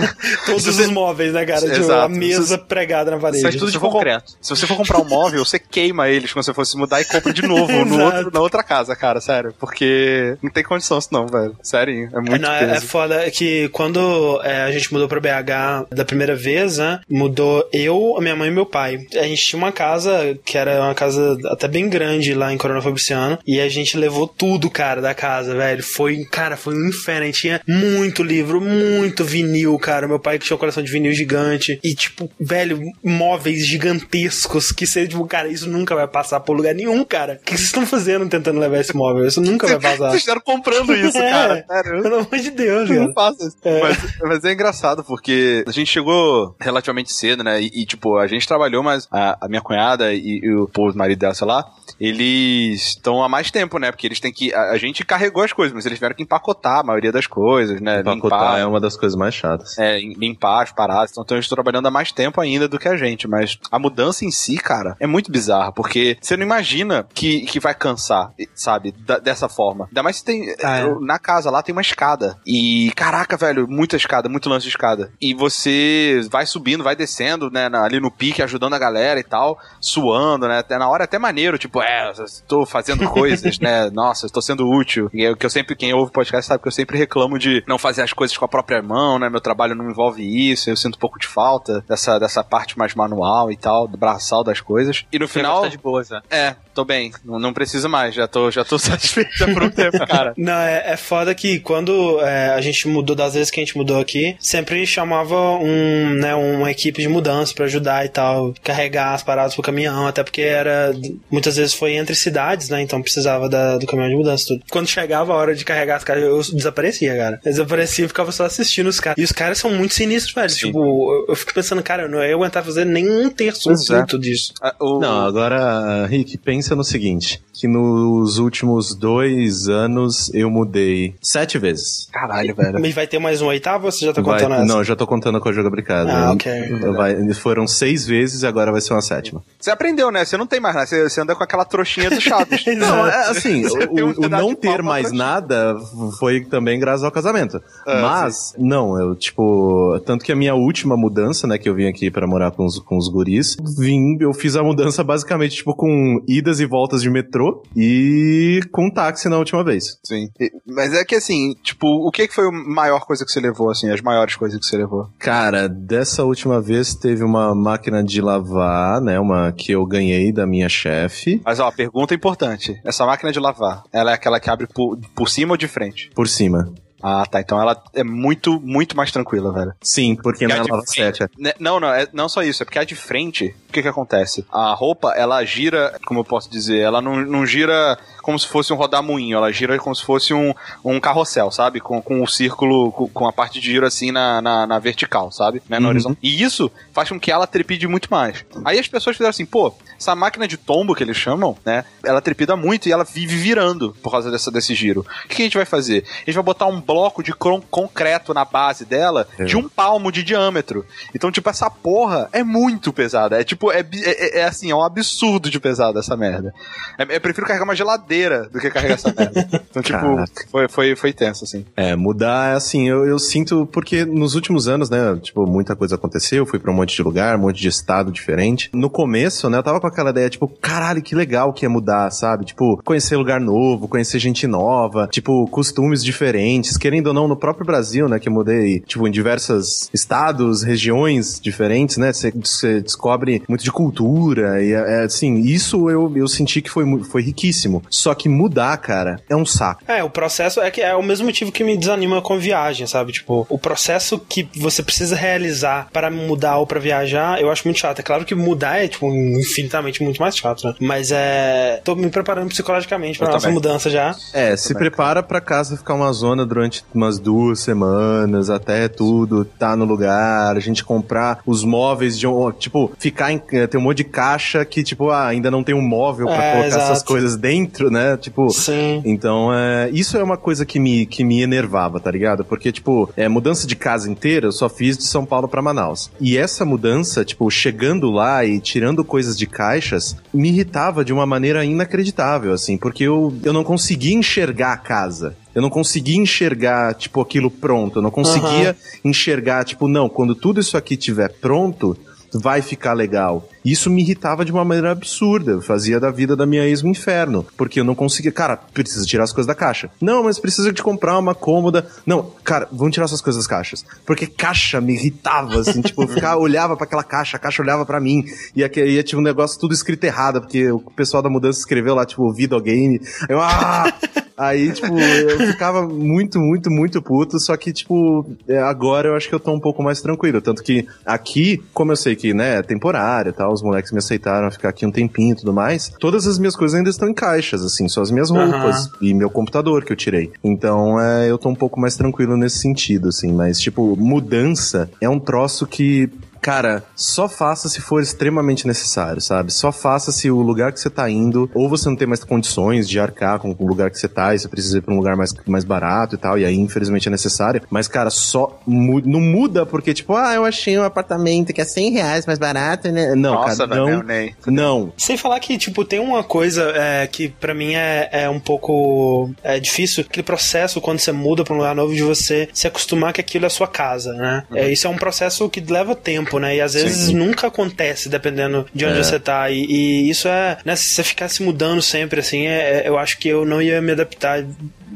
Todos você- os móveis, né, cara? Tipo, Exato. a mesa pregada na parede. Sai tudo de é concreto. Se você for comprar um móvel, você queima eles quando você for se mudar e compra de novo no outro, na outra casa, cara, sério. Porque não tem condição senão, velho. Sério, é É, muito não, é, é peso. foda que quando é, a gente mudou pra BH da primeira vez, né? Mudou eu, a minha mãe e meu pai. A gente tinha uma casa que era uma casa até bem grande lá em Coronel Fabriciano. E a gente levou tudo, cara, da casa, velho. Foi, cara, foi um inferno. A gente tinha muito livro, muito vinil, cara. Meu pai que tinha uma coleção de vinil gigante. E, tipo, velho, móveis gigantescos. Que seria, tipo, cara, isso nunca vai passar por lugar nenhum, cara. Que vocês estão fazendo tentando levar esse móvel? Isso nunca vai passar. Vocês estavam comprando isso, (laughs) É. cara. Sério. Pelo amor de Deus, cara. Não faça isso. Mas, mas é engraçado, porque a gente chegou relativamente cedo, né? E, e, tipo, a gente trabalhou, mas a, a minha cunhada e, e o pô, o marido dela, sei lá, eles estão há mais tempo, né? Porque eles têm que. A, a gente carregou as coisas, mas eles tiveram que empacotar a maioria das coisas, né? Empacotar Limpar, é uma das coisas mais chatas. é, limpar as paradas. Então, eles estão trabalhando há mais tempo ainda do que a gente. Mas a mudança em si, cara, é muito bizarra. Porque você não imagina que, que vai cansar, sabe? Da- dessa forma. Ainda mais se tem. Ah, é. Na casa lá tem uma escada. E, caraca, velho, muita escada, muito lance de escada. E você vai subindo, vai descendo, né? na- ali no pique, ajudando a galera e tal, suando, né? Até na hora é até maneiro, tipo, é, estou fazendo (laughs) coisas, né? Nossa, estou sendo útil. E é o que eu sempre, quem ouve podcast sabe que eu sempre reclamo de não fazer as coisas com a própria mão, né? Meu trabalho não envolve isso, eu sinto um pouco de falta dessa, dessa parte mais manual e tal, do braçal das coisas. E no final, Tá de boa, já. é, tô bem, não, não preciso mais, já tô, já tô (laughs) satisfeito já por um tempo, cara. (laughs) Não, é, é foda que quando é, a gente mudou, das vezes que a gente mudou aqui, sempre chamava um, né, uma equipe de mudança pra ajudar e tal, carregar as paradas pro caminhão, até porque era, muitas vezes foi entre cidades, né, então precisava da- do caminhão de mudança tudo. Quando chegava a hora de carregar as caras, eu desaparecia, cara. Eu desaparecia e ficava só assistindo os caras. E os caras são muito sinistros, velho. Sim. Tipo, eu, eu fico pensando, cara, eu não ia aguentar fazer nem um terço, Pois é. disso. Ah, o- Não, agora, Rick, pensa no seguinte: que nos últimos dois anos eu mudei sete vezes. Caralho, velho. (laughs) Mas vai ter mais um oitavo ou você já tá Vai- contando essa? não, já tô contando com a jogabricada. Ah, ok. Vai- foram seis vezes e agora vai ser uma sétima. Você aprendeu, né? Você não tem mais nada, você, você anda com aquela trouxinha do Chaves. (laughs) Não, é assim, o, o não ter mais nada foi também graças ao casamento. Ah, Mas, não, eu, tipo, tanto que a minha última mudança, né, que eu vim aqui pra morar com os, com os guris, vim, eu fiz a mudança basicamente, tipo, com idas e voltas de metrô e com táxi na última vez. Sim. Mas é que assim, tipo, o que foi a maior coisa que você levou, assim, as maiores coisas que você levou? Cara, dessa última vez teve uma máquina de lavar, né, uma que eu ganhei da minha chefe, Mas ó, pergunta importante. Essa máquina de lavar, ela é aquela que abre por, por cima ou de frente? por cima. Ah, tá. Então ela é muito, muito mais tranquila, velho. Sim, porque não E a é lava frente- seca. né, Não, não, é não só isso, é porque a de frente, o que que acontece? A roupa, ela gira, como eu posso dizer, ela não, não gira como se fosse um rodamuinho, ela gira como se fosse um, um carrossel, sabe? Com, com o círculo, com, com a parte de giro assim na, na, na vertical, sabe? Né? No Uhum. horizonte. E isso faz com que ela trepide muito mais. Aí as pessoas fizeram assim, pô, essa máquina de tombo que eles chamam, né? Ela trepida muito e ela vive virando por causa dessa, desse giro. O que, que a gente vai fazer? A gente vai botar um bloco de concreto na base dela É. de um palmo de diâmetro. Então, tipo, essa porra é muito pesada. É tipo, é, bi- é, é assim, é um absurdo de pesada essa merda. É- eu prefiro carregar uma geladeira do que carregar essa merda. (laughs) Então, tipo, Caraca. foi, foi, foi tenso, assim. É, mudar, assim, eu, eu sinto, porque nos últimos anos, né, tipo, muita coisa aconteceu, fui pra um monte de lugar, um monte de estado diferente. No começo, né, eu tava com aquela ideia, tipo, caralho, que legal que é mudar, sabe? Tipo, conhecer lugar novo, conhecer gente nova, tipo, costumes diferentes, querendo ou não, no próprio Brasil, né, que eu mudei, tipo, em diversos estados, regiões diferentes, né, você descobre muito de cultura. E é, é, assim, isso eu, eu senti que foi, foi riquíssimo. Só que mudar, cara, é um saco. É, o processo é que é o mesmo motivo que me desanima com viagem, sabe? Tipo, o processo que você precisa realizar para mudar ou para viajar, eu acho muito chato. É claro que mudar é, tipo, infinitamente muito mais chato, né? Mas é. tô me preparando psicologicamente pra eu nossa também. mudança já. É, se prepara pra casa ficar uma zona durante umas duas semanas, até tudo tá no lugar, a gente comprar os móveis de um. Tipo, ficar em. Ter um monte de caixa que, tipo, ah, ainda não tem um móvel pra é, colocar exato. essas coisas dentro, né? Tipo. Sim. Então, é, isso é uma coisa que me, que me enervava, tá ligado? Porque, tipo, é, mudança de casa inteira eu só fiz de São Paulo para Manaus. E essa mudança, tipo, chegando lá e tirando coisas de caixas, me irritava de uma maneira inacreditável, assim, porque eu, eu não conseguia enxergar a casa. Eu não conseguia enxergar, tipo, aquilo pronto. Eu não conseguia uhum. enxergar, tipo, não, quando tudo isso aqui estiver pronto, vai ficar legal. Isso me irritava de uma maneira absurda. Fazia da vida da minha ex um inferno. Porque eu não conseguia. Cara, precisa tirar as coisas da caixa. Não, mas precisa de comprar uma cômoda. Não, cara, vamos tirar essas coisas das caixas. Porque caixa me irritava, assim, (laughs) tipo, eu ficava, olhava para aquela caixa, a caixa olhava para mim. E ia, tinha um negócio tudo escrito errado, porque o pessoal da mudança escreveu lá, tipo, videogame. Eu, ah! Aí, tipo, eu ficava muito, muito, muito puto, só que, tipo, é, agora eu acho que eu tô um pouco mais tranquilo. Tanto que aqui, como eu sei que, né, é temporário e tal, os moleques me aceitaram ficar aqui um tempinho e tudo mais, todas as minhas coisas ainda estão em caixas, assim, só as minhas roupas uhum. e meu computador que eu tirei. Então, é, eu tô um pouco mais tranquilo nesse sentido, assim, mas, tipo, mudança é um troço que cara, só faça se for extremamente necessário, sabe? Só faça se o lugar que você tá indo, ou você não tem mais condições de arcar com o lugar que você tá, e você precisa ir pra um lugar mais, mais barato e tal, e aí infelizmente é necessário. Mas, cara, só mu não muda porque, tipo, ah, eu achei um apartamento que é 100 reais mais barato, né? Não, Nossa, cara, não. Não, não. Sem falar que, tipo, tem uma coisa é, que para mim é, é um pouco é, difícil, aquele processo quando você muda pra um lugar novo de você se acostumar que aquilo é a sua casa, né? Uhum. É, isso é um processo que leva tempo tempo, né? E às vezes Sim. nunca acontece, dependendo de onde é. você tá. E, e, isso é, né? Se você ficar se mudando sempre, assim, é, é, eu acho que eu não ia me adaptar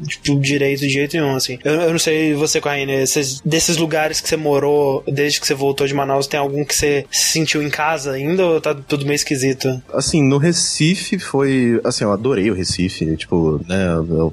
tipo, direito de jeito nenhum, assim. Eu, eu não sei você, Corrine, esses, desses lugares que você morou, desde que você voltou de Manaus, tem algum que você se sentiu em casa ainda ou tá tudo meio esquisito? Assim, no Recife foi, assim, eu adorei o Recife, tipo, né,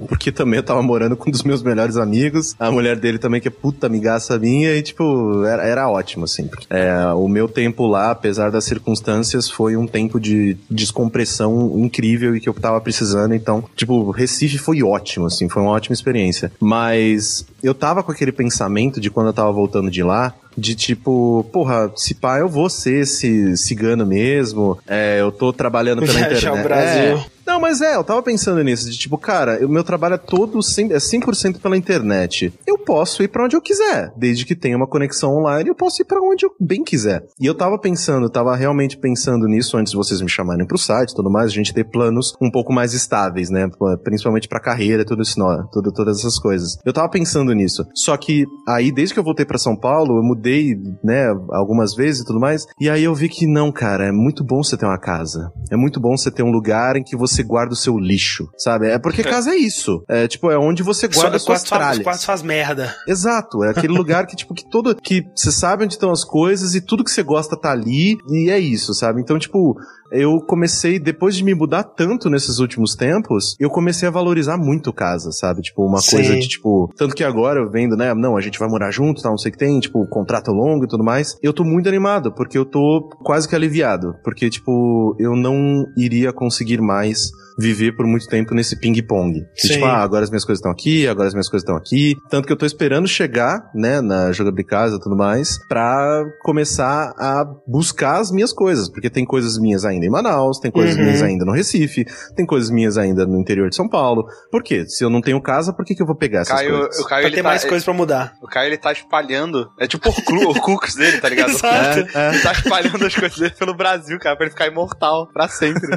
porque também eu tava morando com um dos meus melhores amigos, a mulher dele também que é puta amigaça minha e, tipo, era, era ótimo, assim. É, o meu tempo lá, apesar das circunstâncias, foi um tempo de descompressão incrível e que eu tava precisando, então, tipo, Recife foi ótimo, assim, foi uma ótima experiência. Mas eu tava com aquele pensamento de quando eu tava voltando de lá, de tipo, porra, se pá, eu vou ser esse cigano mesmo, é, eu tô trabalhando pela (laughs) internet. o Brasil. É, não, mas é, eu tava pensando nisso, de tipo, cara, o meu trabalho é todo 100%, é 100% pela internet. Eu posso ir para onde eu quiser, desde que tenha uma conexão online, eu posso ir para onde eu bem quiser. E eu tava pensando, tava realmente pensando nisso antes de vocês me chamarem pro site e tudo mais, a gente ter planos um pouco mais estáveis, né? Principalmente pra carreira, tudo isso, não, tudo, todas essas coisas. Eu tava pensando nisso. Só que aí, desde que eu voltei para São Paulo, eu mudei, né, algumas vezes e tudo mais, e aí eu vi que não, cara, é muito bom você ter uma casa. É muito bom você ter um lugar em que você você guarda o seu lixo, sabe? É porque casa é isso. É tipo, é onde você guarda Só, suas tralhas. Os quartos faz merda. Exato, é aquele lugar que tipo que todo que você sabe onde estão as coisas e tudo que você gosta tá ali e é isso, sabe? Então, tipo, eu comecei, depois de me mudar tanto nesses últimos tempos, eu comecei a valorizar muito casa, sabe? Tipo, uma Sim. coisa de, tipo, tanto que agora eu vendo, né, não, a gente vai morar junto, tal, não sei o que tem, tipo, contrato longo e tudo mais. Eu tô muito animado, porque eu tô quase que aliviado, porque, tipo, eu não iria conseguir mais viver por muito tempo nesse ping-pong. Tipo, ah, agora as minhas coisas estão aqui, agora as minhas coisas estão aqui. Tanto que eu tô esperando chegar, né, na jogabilidade casa e tudo mais, pra começar a buscar as minhas coisas, porque tem coisas minhas ainda em Manaus, tem coisas uhum. minhas ainda no Recife, tem coisas minhas ainda no interior de São Paulo. Por quê? Se eu não tenho casa, por que, que eu vou pegar essas Caio, coisas? O Caio, pra ter tá, mais coisas pra mudar. O Caio, ele tá espalhando, é tipo o, o cookies dele, tá ligado? (laughs) Exato. É, é. Ele tá espalhando as coisas dele pelo Brasil, cara, pra ele ficar imortal pra sempre.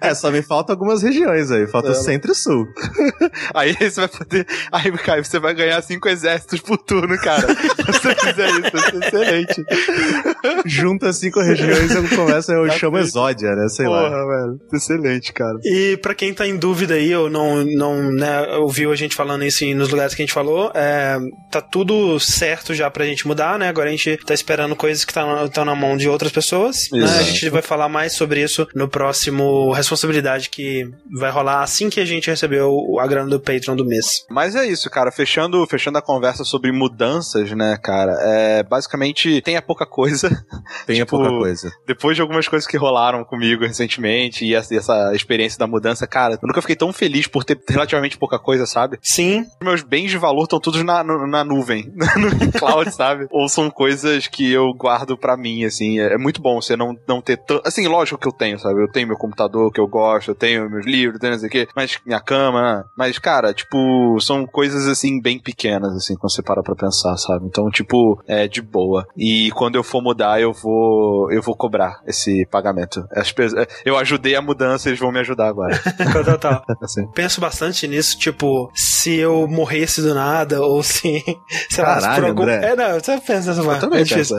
é, só me falta algumas regiões aí, falta é. centro e sul. (laughs) aí você vai poder, aí, Caio, você vai ganhar cinco exércitos por turno, cara. Se você fizer isso, vai ser excelente. Junta cinco regiões, eu começo, eu chamo exódia, né? Sei Porra, lá. velho. Excelente, cara. E pra quem tá em dúvida aí, ou não, não né, ouviu a gente falando isso nos lugares que a gente falou, é, tá tudo certo já pra gente mudar, né? Agora a gente tá esperando coisas que estão tá na mão de outras pessoas. Né? A gente vai falar mais sobre isso no próximo Responsabilidade que vai rolar assim que a gente recebeu a grana do Patreon do mês. Mas é isso, cara. Fechando, fechando a conversa sobre mudanças, né, cara? É, basicamente, tenha pouca coisa. Tenha (laughs) Tipo, pouca coisa. Depois de algumas coisas que rolaram comigo recentemente e essa, essa experiência da mudança, cara, eu nunca fiquei tão feliz por ter relativamente pouca coisa, sabe? Sim, Meus bens de valor estão todos na, no- na nuvem, (laughs) no cloud, (laughs) sabe? Ou são coisas que eu guardo pra mim, assim. É, é muito bom você não, não ter tanto. Assim, lógico que eu tenho, sabe? Eu tenho meu computador que eu gosto, eu tenho meus livros, tenho não sei o quê, mas minha cama? Mas, cara, tipo, são coisas, assim, bem pequenas, assim, quando você para pra pensar, sabe? Então, tipo, é de boa. E quando eu for mudar, eu vou. Eu vou cobrar esse pagamento. Pe- Eu ajudei a mudança, eles vão me ajudar agora. (laughs) total. (laughs) Assim. Penso bastante nisso, tipo, se eu morresse do nada, ou se. (laughs) Sei lá, se Caralho, por algum. André. É, não, você pensa nessa Eu também é penso.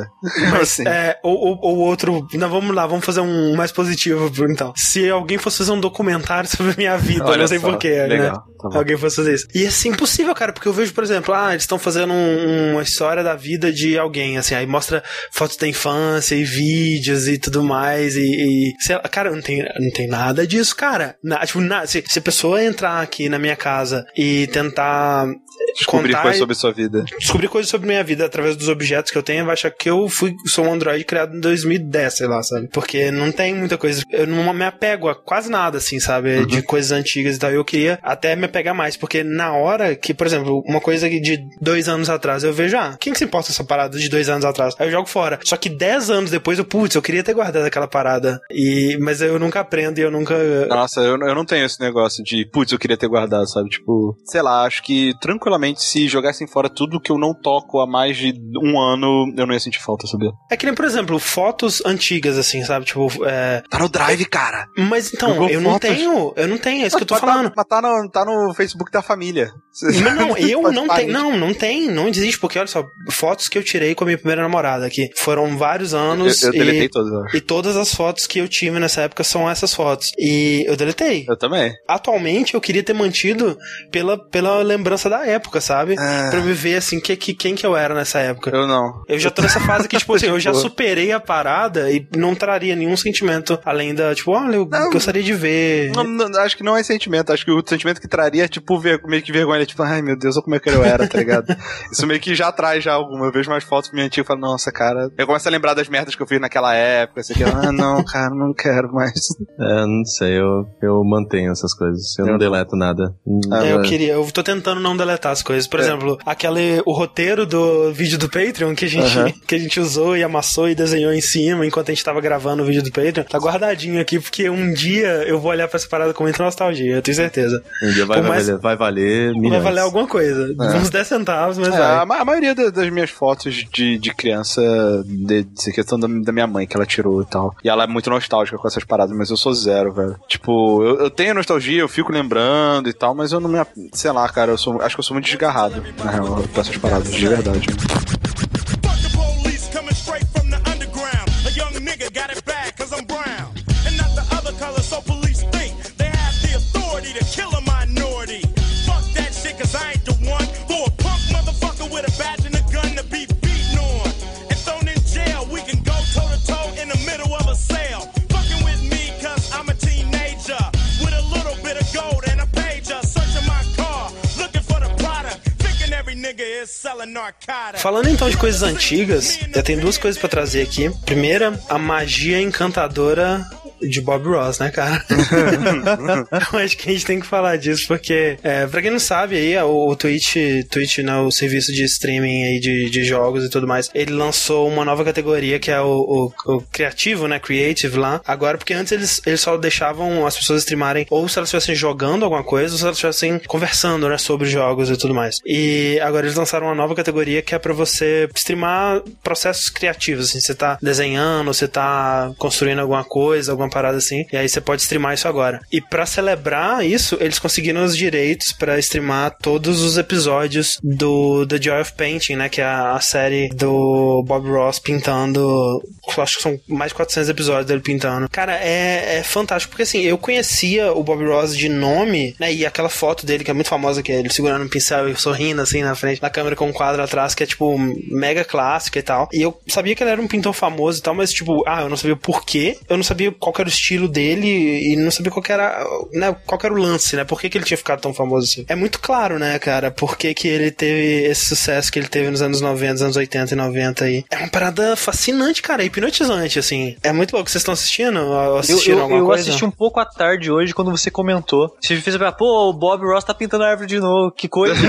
Mas, Assim. é, ou, ou, ou outro. Não, vamos lá, vamos fazer um mais positivo, então. Se alguém fosse fazer um documentário sobre a minha vida, Olha não sei porquê, né? tá. Alguém fosse fazer isso. E assim, impossível, cara, porque eu vejo, por exemplo, ah, eles estão fazendo um- uma história da vida de alguém, assim, aí mostra fotos da infância e vídeos e tudo mais, e. e sei lá, cara, não tem, não tem nada disso, cara. Na- tipo, na- se, se a pessoa entrar aqui na minha casa e tentar Descobrir contar coisas sobre sua vida. descobrir coisas sobre minha vida através dos objetos que eu tenho, vai achar que eu fui sou um Android criado em 2010, sei lá, sabe? Porque não tem muita coisa. Eu não me apego a quase nada, assim, sabe? De coisas antigas e tal. Eu queria até me apegar mais, porque na hora que, por exemplo, uma coisa de dois anos atrás eu vejo, ah, quem que se importa essa parada de dois anos atrás? Aí eu jogo fora. Só que dez anos depois eu, putz, eu queria ter guardado aquela parada. E, mas eu nunca aprendo e eu nunca. Nossa, eu, eu não tenho esse negócio de, putz, eu queria ter guardado, sabe? Tipo, sei lá, acho que tranquilamente se jogassem fora tudo que eu não toco há mais de um ano, eu não ia sentir falta, sabia? É que nem, por exemplo, fotos antigas, assim, sabe? Tipo, é. Tá no Drive, cara. Mas então, Google eu não Fotos. tenho, eu não tenho, é isso que eu tô Mas tá- falando. Mas tá no, tá no Facebook da família. Mas não, (laughs) eu não tenho, não, não tem, não existe, porque olha só, fotos que eu tirei com a minha primeira namorada aqui, foram vários anos Eu, eu deletei e, todas, e todas as fotos que eu tive nessa época são essas fotos. E eu deletei. Eu também. Atualmente eu queria ter mantido pela, pela lembrança da época, sabe? Ah. Pra me ver assim, que, que, quem que eu era nessa época. Eu não. Eu já tô nessa fase que, (laughs) tipo assim, eu já Tipo- superei a parada e não traria nenhum sentimento além da, tipo, olha, eu Não. gostaria de ver. Não, não, Acho que não é sentimento. Acho que o sentimento que traria é, tipo, ver- meio que vergonha. Tipo, ai meu Deus, olha como é que eu era, tá ligado? (laughs) Isso meio que já traz já alguma. Eu vejo mais fotos minha antiga e falo, nossa, cara. Eu começo a lembrar das merdas que eu fiz naquela época. Assim, que, ah, não, cara, não quero mais. É, não sei, eu, eu mantenho essas coisas. Eu Eu não deleto nada. Ah, É, eu mas- queria, eu tô tentando não deletar as coisas. Por É. exemplo, aquele o roteiro do vídeo do Patreon que a gente Aham. (laughs) que a gente usou e amassou e desenhou em cima enquanto a gente tava gravando o vídeo do Patreon, tá guardadinho aqui porque um dia eu vou olhar pra essa parada com muita nostalgia, eu tenho certeza. Um dia vai, mais- valer, vai valer milhões. Vai valer alguma coisa, É. uns 10 centavos, mas É, vai. a, ma- a maioria da- das minhas fotos de, de criança, de, de questão da, da minha mãe, que ela tirou e tal. E ela é muito nostálgica com essas paradas, mas eu sou zero, velho. Tipo, eu, eu tenho nostalgia, eu fico lembrando e tal, mas eu não me. Sei lá, cara, eu sou, acho que eu sou muito desgarrado, na real, com essas paradas, de verdade. Falando então de coisas antigas, eu tenho duas coisas pra trazer aqui. Primeira, a magia encantadora de Bob Ross, né, cara? (laughs) eu acho que a gente tem que falar disso, porque, é, pra quem não sabe aí, o, o Twitch, Twitch, né, o serviço de streaming aí de, de jogos e tudo mais, ele lançou uma nova categoria que é o, o, o criativo, né, creative lá. Agora, porque antes eles, eles só deixavam as pessoas streamarem ou se elas estivessem jogando alguma coisa, ou se elas estivessem conversando, né, sobre jogos e tudo mais. E agora eles lançaram uma nova categoria que é pra você streamar processos criativos, assim, você tá desenhando, você tá construindo alguma coisa, alguma parada assim. E aí você pode streamar isso agora. E pra celebrar isso, eles conseguiram os direitos pra streamar todos os episódios do The Joy of Painting, né? Que é a, série do Bob Ross pintando. Acho que são mais de 400 episódios dele pintando. Cara, é, é fantástico, porque assim, eu conhecia o Bob Ross de nome, né? E aquela foto dele que é muito famosa, que é ele segurando um pincel e sorrindo assim na frente da câmera com um quadro atrás, que é tipo mega clássica e tal. E eu sabia que ele era um pintor famoso e tal, mas tipo, ah, eu não sabia o porquê, eu não sabia qual que era o estilo dele e não sabia qual que era, né, qual que era o lance, né? Por que, que ele tinha ficado tão famoso assim? É muito claro, né, cara? Por que, que ele teve esse sucesso que ele teve nos anos 90, anos 80 e 90 aí. É uma parada fascinante, cara, é hipnotizante, assim. É muito louco. Vocês estão assistindo? Ou Eu, assistiram eu, alguma eu coisa? assisti um pouco à tarde hoje quando você comentou. Você fez pra, pô, o Bob Ross tá pintando a árvore de novo, que coisa. (laughs)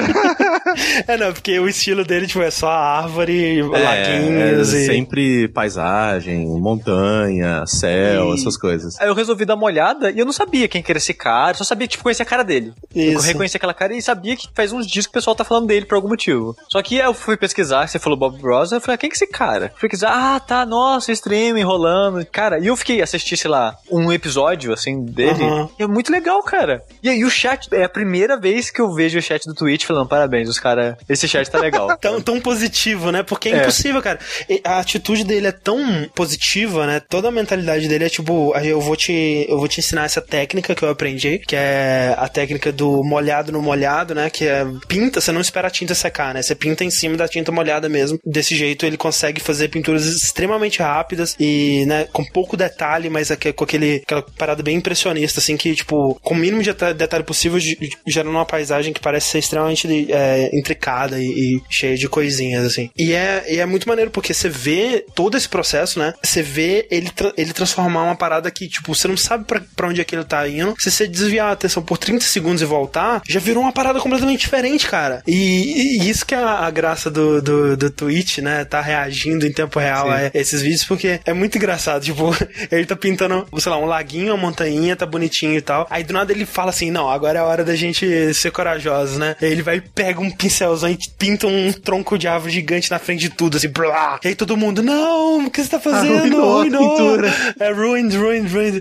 É, não, porque o estilo dele, tipo, é só árvore, É, laguinhos é e... sempre paisagem, montanha, céu, E- essas coisas. Aí eu resolvi dar uma olhada e eu não sabia quem que era esse cara, só sabia, tipo, conhecer a cara dele. Eu Isso. reconheci aquela cara e sabia que faz uns dias que o pessoal tá falando dele por algum motivo. Só que eu fui pesquisar, você falou Bob Ross, eu falei, ah, quem que é esse cara? Fui pesquisar, ah, tá, nossa, streaming rolando. Cara, e eu fiquei, assisti, sei lá, um episódio, assim, dele. Aham. E é muito legal, cara. E aí o chat, é a primeira vez que eu vejo o chat do Twitch falando, parabéns, os caras, esse chat tá legal. (laughs) Tão, tão positivo, né? Porque é, É. impossível, cara. A atitude dele é tão positiva, né? Toda a mentalidade dele é tipo, "Ah, eu vou te, eu vou te ensinar essa técnica que eu aprendi, que é a técnica do molhado no molhado, né? Que é pinta, você não espera a tinta secar, né? Você pinta em cima da tinta molhada mesmo. Desse jeito ele consegue fazer pinturas extremamente rápidas e, né, com pouco detalhe, mas com aquele, aquela parada bem impressionista, assim, que, tipo, com o mínimo de deta- detalhe possível, ge- gerando uma paisagem que parece ser extremamente é, intricada e, e cheia de coisinhas, assim. E é, e é muito maneiro, porque você vê todo esse processo, né? Você vê ele, tra- ele transformar uma parada que, tipo, você não sabe pra, pra onde é que ele tá indo. Se você desviar a atenção por 30 segundos e voltar, já virou uma parada completamente diferente, cara. E, e isso que é a, a graça do, do, do Twitch, né? Tá reagindo em tempo real a esses vídeos, porque é muito engraçado. Tipo, (laughs) ele tá pintando, sei lá, um laguinho, uma montanha, tá bonitinho e tal. Aí do nada ele fala assim: não, agora é a hora da gente ser corajosos, né? Aí ele vai, pega um pincelzão e pinta um tronco de árvore gigante na frente de tudo, assim, blá. E aí todo mundo, não, o que você tá fazendo? Arruinou a pintura. É ruined,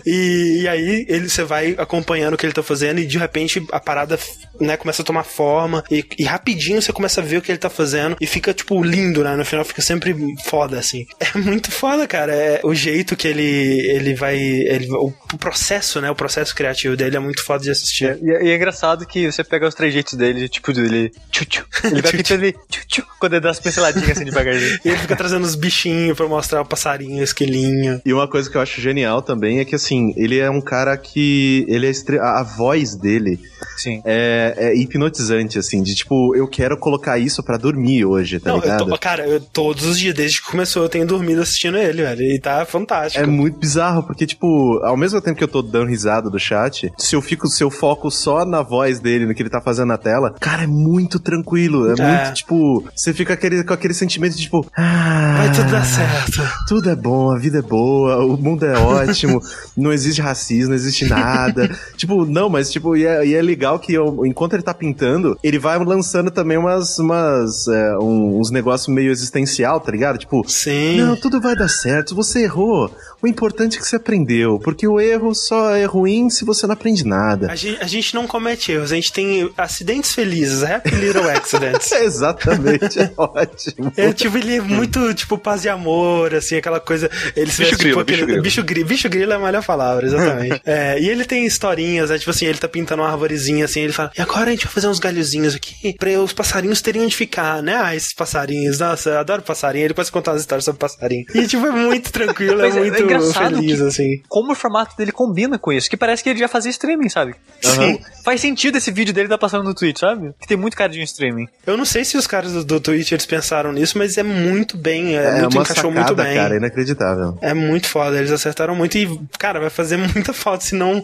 E, e aí ele, você vai acompanhando o que ele tá fazendo e de repente a parada, né, começa a tomar forma e, e rapidinho você começa a ver o que ele tá fazendo e fica, tipo, lindo, né? No final fica sempre foda, assim. (laughs) É muito foda, cara. É o jeito que ele, ele vai. Ele, o, o processo, né? O processo criativo dele é muito foda de assistir. E, é- e é engraçado que você pega os trejeitos dele, tipo, dele. Tchu, tchu. Ele vai (laughs) pintando ele. Tchu, tchu, quando ele dá as pinceladinhas assim (laughs) devagarzinho. E ele fica trazendo os bichinhos pra mostrar o passarinho, o esquilinho. E uma coisa que eu acho genial também é que, assim, ele é um cara que. Ele é estre... A voz dele Sim. é, é hipnotizante, assim, de tipo, eu quero colocar isso pra dormir hoje, tá Não, eu ligado? tô- cara, eu, todos os dias, desde que começou, eu tenho dormido assistindo ele, velho. E tá fantástico. É muito bizarro, porque, tipo, ao mesmo tempo que eu tô dando risada do chat, se eu fico, se eu foco só na voz dele, no que ele tá fazendo na tela, cara, é muito tranquilo. É, É. muito, tipo, você fica aquele, com aquele sentimento de, tipo, ah, Vai tudo dar certo. Tudo é bom, a vida é boa, o mundo é (laughs) ótimo, não existe racismo, não existe nada. (laughs) tipo, não, mas tipo, e é, e é legal que eu- enquanto ele tá pintando, ele vai lançando também umas, umas é, um- uns negócios meio existencial, tá ligado? Tipo, Sim. não, tudo vai dar certo, você errou. O importante é que você aprendeu, porque o erro só é ruim se você não aprende nada. A gente, a gente não comete erros, a gente tem acidentes felizes, happy little accidents. É (laughs) exatamente, é ótimo. É, tipo, ele é muito, tipo, paz e amor, assim, aquela coisa. Ele se Bicho veste, grilo, tipo, aquele- bicho grilo. Bicho grilo. Bicho grilo é a melhor palavra, exatamente. (laughs) É, e ele tem historinhas, né? Tipo assim, ele tá pintando uma arvorezinha, assim, ele fala, e agora a gente vai fazer uns galhozinhos aqui pra os passarinhos terem onde ficar, né? Ah, esses passarinhos, nossa, eu adoro passarinho. Ele começa a contar umas histórias sobre passarinho. E, tipo, é muito tranquilo, é é- é muito engraçado feliz, que- assim. Como o formato dele combina com isso, que parece que ele já fazia streaming, sabe? Sim. Faz sentido esse vídeo dele tá passando no Twitch, sabe? Que tem muito cara de um streaming. Eu não sei se os caras do, do Twitch eles pensaram nisso, mas é muito bem, é, É muito, uma encaixou sacada, muito bem. cara, inacreditável. É muito foda, eles acertaram muito e, cara, vai fazer (laughs) muita falta se não,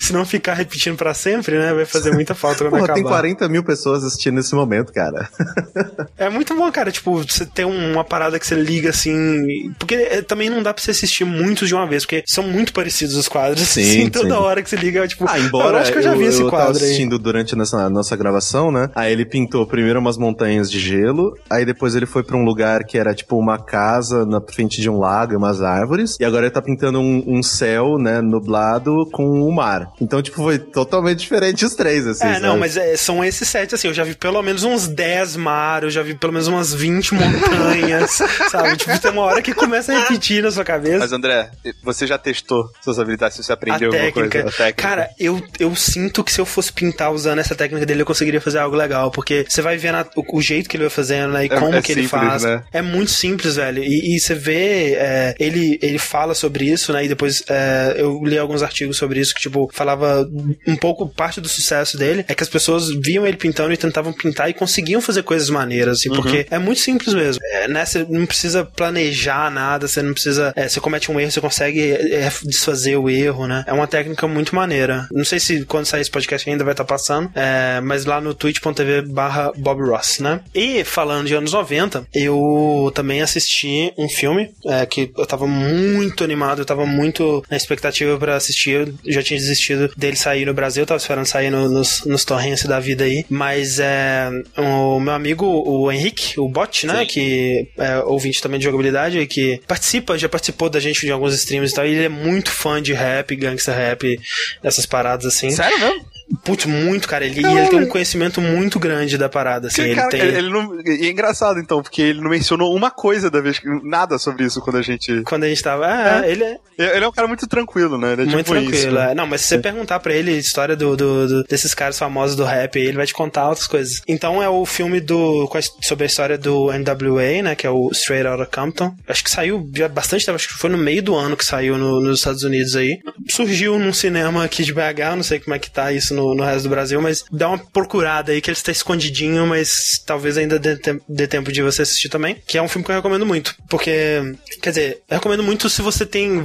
se não ficar repetindo pra sempre, né? Vai fazer muita falta quando Porra, acabar. tem 40 mil pessoas assistindo nesse momento, cara. (laughs) É muito bom, cara, tipo, você ter um- uma parada que você liga assim, porque é, também não dá pra você assistir muitos de uma vez, porque são muito parecidos os quadros. Sim, assim, (laughs) toda sim. hora que se liga, tipo, Ah, embora eu acho que eu já vi esse eu tava quadro aí. assistindo durante nessa nossa gravação, né? Aí ele pintou primeiro umas montanhas de gelo, aí depois ele foi pra um lugar que era tipo uma casa na frente de um lago e umas árvores, e agora ele tá pintando um, um céu, né, nublado com o mar. Então, tipo, foi totalmente diferente os três, assim. É, não, sabe? mas é, são esses sete, assim, eu já vi pelo menos uns 10 mar, eu já vi pelo menos umas 20 montanhas, (laughs) sabe? Tipo, tem uma hora que começa a repetir na sua cabeça. Mas André, você já testou suas habilidades? Se você a aprendeu alguma técnica. coisa? A técnica. Cara, eu, eu sinto que se eu fosse pintar usando essa técnica dele, eu conseguiria fazer algo legal. Porque você vai vendo a- o, o jeito que ele vai fazendo, né? E É- como é que ele simples, faz. né? É muito simples, velho. E, e você vê, é, ele, ele fala sobre isso, né? E depois é, eu li alguns artigos sobre isso que, tipo, falava um pouco, parte do sucesso dele é que as pessoas viam ele pintando e tentavam pintar e conseguiam fazer coisas maneiras, assim, porque é muito simples mesmo. É, né? Você não precisa planejar nada, você não precisa. é, você comete um erro, você consegue é, desfazer o erro, né? É uma técnica muito maneira. Não sei se quando sair esse podcast ainda vai estar passando, é, mas lá no twitch.tv barra Bob Ross, né? E falando de anos 90, eu também assisti um filme é, que eu tava muito animado, eu tava muito na expectativa pra assistir. Eu já tinha desistido dele sair no Brasil, eu tava esperando sair no- nos, nos torrents da vida aí. Mas é, o meu amigo, o Henrique, o Bot, né? Que é ouvinte também de jogabilidade e que participa, já participou da gente de alguns streams e tal. E ele é muito fã de rap, gangsta rap, essas paradas assim. Sério mesmo? Putz, muito, cara. Ele, ele tem um conhecimento muito grande da parada, assim. Que, Ele cara, tem. ele, não, e é engraçado então, porque ele não mencionou uma coisa da vez. Nada sobre isso quando a gente. Quando a gente tava. Ah, ele é Ele é um cara muito tranquilo, né? É muito tipo tranquilo. isso. né? é. Não, mas se você perguntar pra ele a história do, do- do- desses caras famosos do rap, ele vai te contar outras coisas. Então é o filme do sobre a história do NWA, né? Que é o Straight Outta Compton. Acho que saiu já bastante tempo, acho que foi no meio do ano que saiu no- nos Estados Unidos aí. Surgiu num cinema aqui de BH, não sei como é que tá isso no, no resto do Brasil, mas dá uma procurada aí que ele está escondidinho, mas talvez ainda dê, dê tempo de você assistir também. Que é um filme que eu recomendo muito. Porque, quer dizer, eu recomendo muito se você tem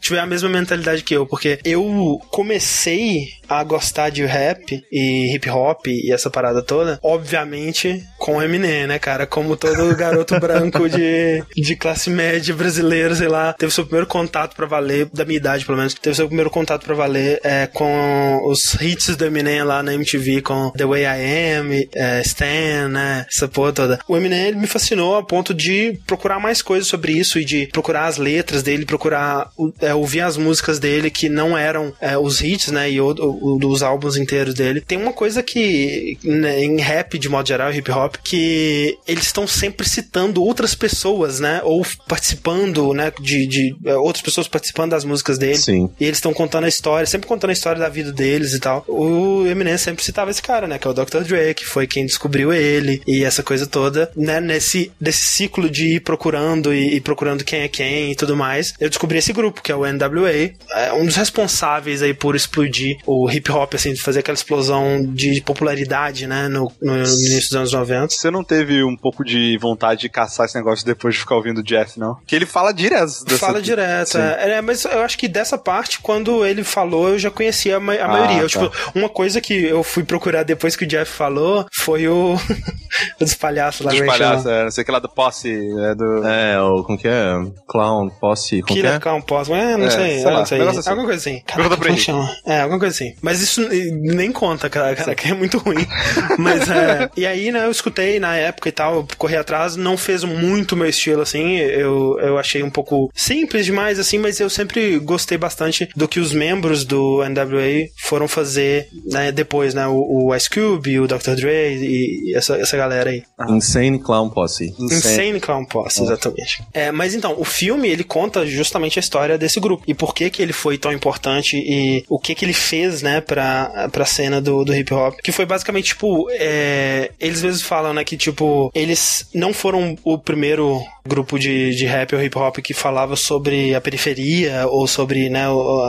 tiver a mesma mentalidade que eu, porque eu comecei a gostar de rap e hip hop e essa parada toda, obviamente com Eminem, né, cara? Como todo garoto branco de, de classe média brasileiro, sei lá, teve seu primeiro contato pra valer, da minha idade pelo menos, teve seu primeiro contato pra valer é, com os hits do Eminem lá na MTV, com The Way I Am, é, Stan, né? Essa porra toda. O Eminem ele me fascinou a ponto de procurar mais coisas sobre isso e de procurar as letras dele, procurar é, ouvir as músicas dele que não eram é, os hits, né? E o, o- dos álbuns inteiros dele. Tem uma coisa que né, em rap de modo geral, hip hop, que eles estão sempre citando outras pessoas, né? Ou participando, né? De, de é, outras pessoas participando das músicas dele. Sim. E eles estão contando a história, sempre contando a história da vida deles e tal. O Eminem sempre citava esse cara, né? Que é o Dr. Dre, que foi quem descobriu ele e essa coisa toda, né? Nesse desse ciclo de ir procurando e, e procurando quem é quem e tudo mais. Eu descobri esse grupo, que é o NWA. É um dos responsáveis aí por explodir o hip hop, assim, de fazer aquela explosão de popularidade, né? No, no início dos anos 90. Você não teve um pouco de vontade de caçar esse negócio depois de ficar ouvindo o Jeff, não? Que ele fala direto. dessa- Fala direto, é, É, mas eu acho que dessa parte, quando ele falou, eu já conhecia a, ma- a maioria. Eu, tá. tipo, uma coisa que eu fui procurar depois que o Jeff falou foi o, o (laughs) dos palhaços lá. Dos é que palhaços, é, não sei o que lá do posse, é do... É, o, como que é? Clown, posse, como que Killer é? Compost, é, não É, sei, sei lá, não sei. negócio assim. Alguma coisa assim. Caraca, Pergunta pra como ele. chama? É, alguma coisa assim. Mas isso nem conta, cara, cara que é muito ruim. (laughs) Mas é. E aí, né, eu escutei na época e tal, eu corri atrás, não fez muito meu estilo, assim. Eu, eu achei um pouco simples demais, assim, mas eu sempre gostei bastante do que os membros do NWA foram fazer, né, depois, né? O, o Ice Cube, o Dr. Dre e, e essa, essa galera aí. Insane Clown Posse. Insane Clown Posse, exatamente. É, mas então, o filme, ele conta justamente a história desse grupo. E por que que ele foi tão importante e o que que ele fez, né, pra, pra cena do, do hip hop. Que foi basicamente, tipo, é, eles mesmos falam, né, que, tipo, eles não foram o primeiro grupo de, de rap ou hip hop que falava sobre a periferia ou sobre, né,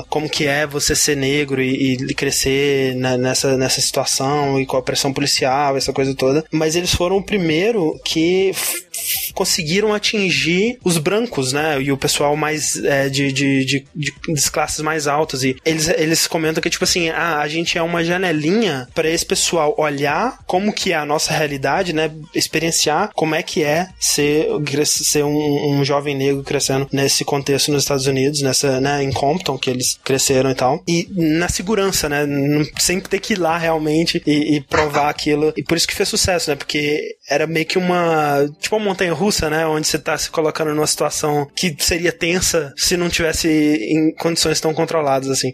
como que é você ser negro e, e crescer nessa, nessa situação e com a pressão policial, essa coisa toda. Mas eles foram o primeiro que conseguiram atingir os brancos, né? E o pessoal mais é, de, de, de, de, das classes mais altas. E eles, eles comentam que, tipo assim, ah, a gente é uma janelinha para esse pessoal olhar como que é a nossa realidade, né? Experienciar como é que é ser, ser um, um jovem negro crescendo nesse contexto nos Estados Unidos, nessa, né, em Compton, que eles cresceram e tal. E na segurança, né? Sempre ter que ir lá realmente e, e provar aquilo. E por isso que fez sucesso, né? Porque era meio que uma. Tipo uma montanha russa, né? Onde você tá se colocando numa situação que seria tensa se não tivesse em condições tão controladas assim.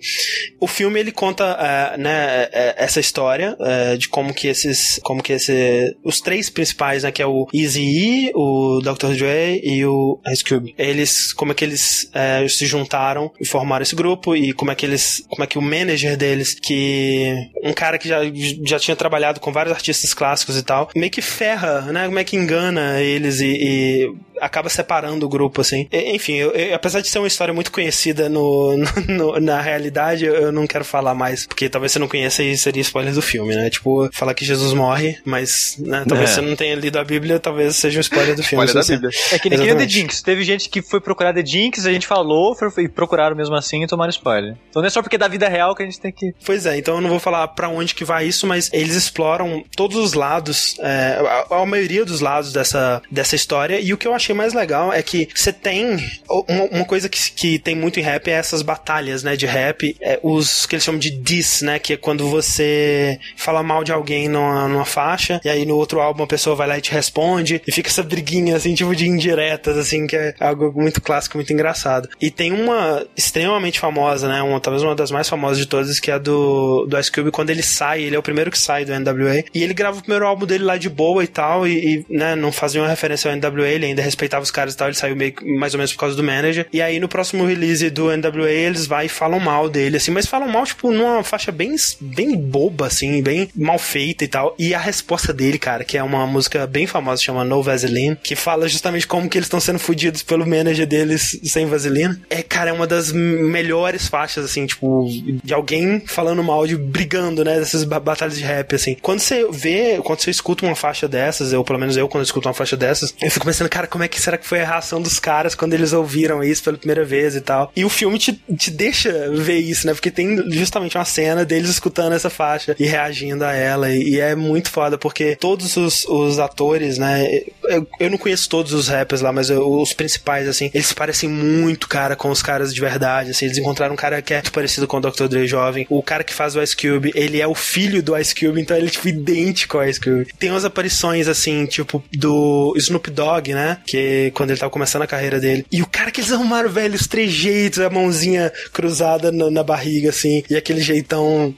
O filme ele conta, é, né, é, essa história é, de como que esses, como que esse, os três principais, né, que é o Easy E, o Dr. Dre e o Ice Cube. Eles, como é que eles é, se juntaram e formaram esse grupo e como é que eles, como é que o manager deles, que um cara que já, já tinha trabalhado com vários artistas clássicos e tal, meio que ferra, né, como é que engana eles e, e acaba separando o grupo, assim. Enfim, eu, eu, apesar de ser uma história muito conhecida (laughs) no, no, na realidade, eu, eu, não quero falar mais, porque talvez você não conheça e seria spoiler do filme, né? Tipo, falar que Jesus morre, mas né, talvez É. você não tenha lido a Bíblia, talvez seja um spoiler do (laughs) filme. Spoiler da você- Bíblia. É que nem o The. Jinx. Teve gente que foi procurar The Jinx, a gente falou foi, e procuraram mesmo assim e tomaram spoiler. Então não é só porque é da vida real que a gente tem que. Pois é, então eu não vou falar pra onde que vai isso, mas eles exploram todos os lados, é, a, a maioria dos lados dessa, dessa história. E o que eu achei mais legal é que você tem uma, uma coisa que, que tem muito em rap é essas batalhas, né, de rap, é, os que eles chamam de diss, né, que é quando você fala mal de alguém numa, numa faixa e aí no outro álbum a pessoa vai lá e te responde e fica essa briguinha assim, tipo de indiretas, assim, que é algo muito clássico, muito engraçado. E tem uma extremamente famosa, né, uma, talvez uma das mais famosas de todas, que é a do, do Ice Cube, quando ele sai, ele é o primeiro que sai do NWA, e ele grava o primeiro álbum dele lá de boa e tal, e, e, né, não fazia uma referência ao NWA, ele ainda respeitava os caras e tal, ele saiu meio mais ou menos por causa do manager, e aí no próximo release do NWA eles vai e falam mal dele, assim, mas falam mal, tipo, numa faixa bem, bem boba, assim, bem mal feita e tal, e a resposta dele, cara, que é uma música bem famosa, chama No Vaseline, que fala justamente como que eles estão sendo fudidos pelo manager deles sem vaselina, é, cara, é uma das melhores faixas, assim, tipo, de alguém falando mal, de brigando, né, dessas ba- batalhas de rap, assim. Quando você vê, quando você escuta uma faixa dessas, eu, pelo menos eu, quando eu escuto uma faixa dessas, eu fico pensando, cara, como é que será que foi a reação dos caras quando eles ouviram isso pela primeira vez e tal. E o filme te, te deixa ver isso, né, porque tem justamente uma cena deles escutando essa faixa e reagindo a ela, e, e é muito foda, porque todos os, os atores, né, eu, eu não conheço todos os rappers lá, mas os principais, assim, eles se parecem muito, cara, com os caras de verdade, assim, eles encontraram um cara que é muito parecido com o Dr. Dre jovem, o cara que faz o Ice Cube, ele é o filho do Ice Cube, então ele é, tipo, idêntico ao Ice Cube. Tem umas aparições, assim, tipo, do Snoop Dogg, né, que quando ele tava começando a carreira dele, e o cara que eles arrumaram, velho, os trejeitos, a mãozinha cruzada no- na barriga, assim, e aquele jeitão,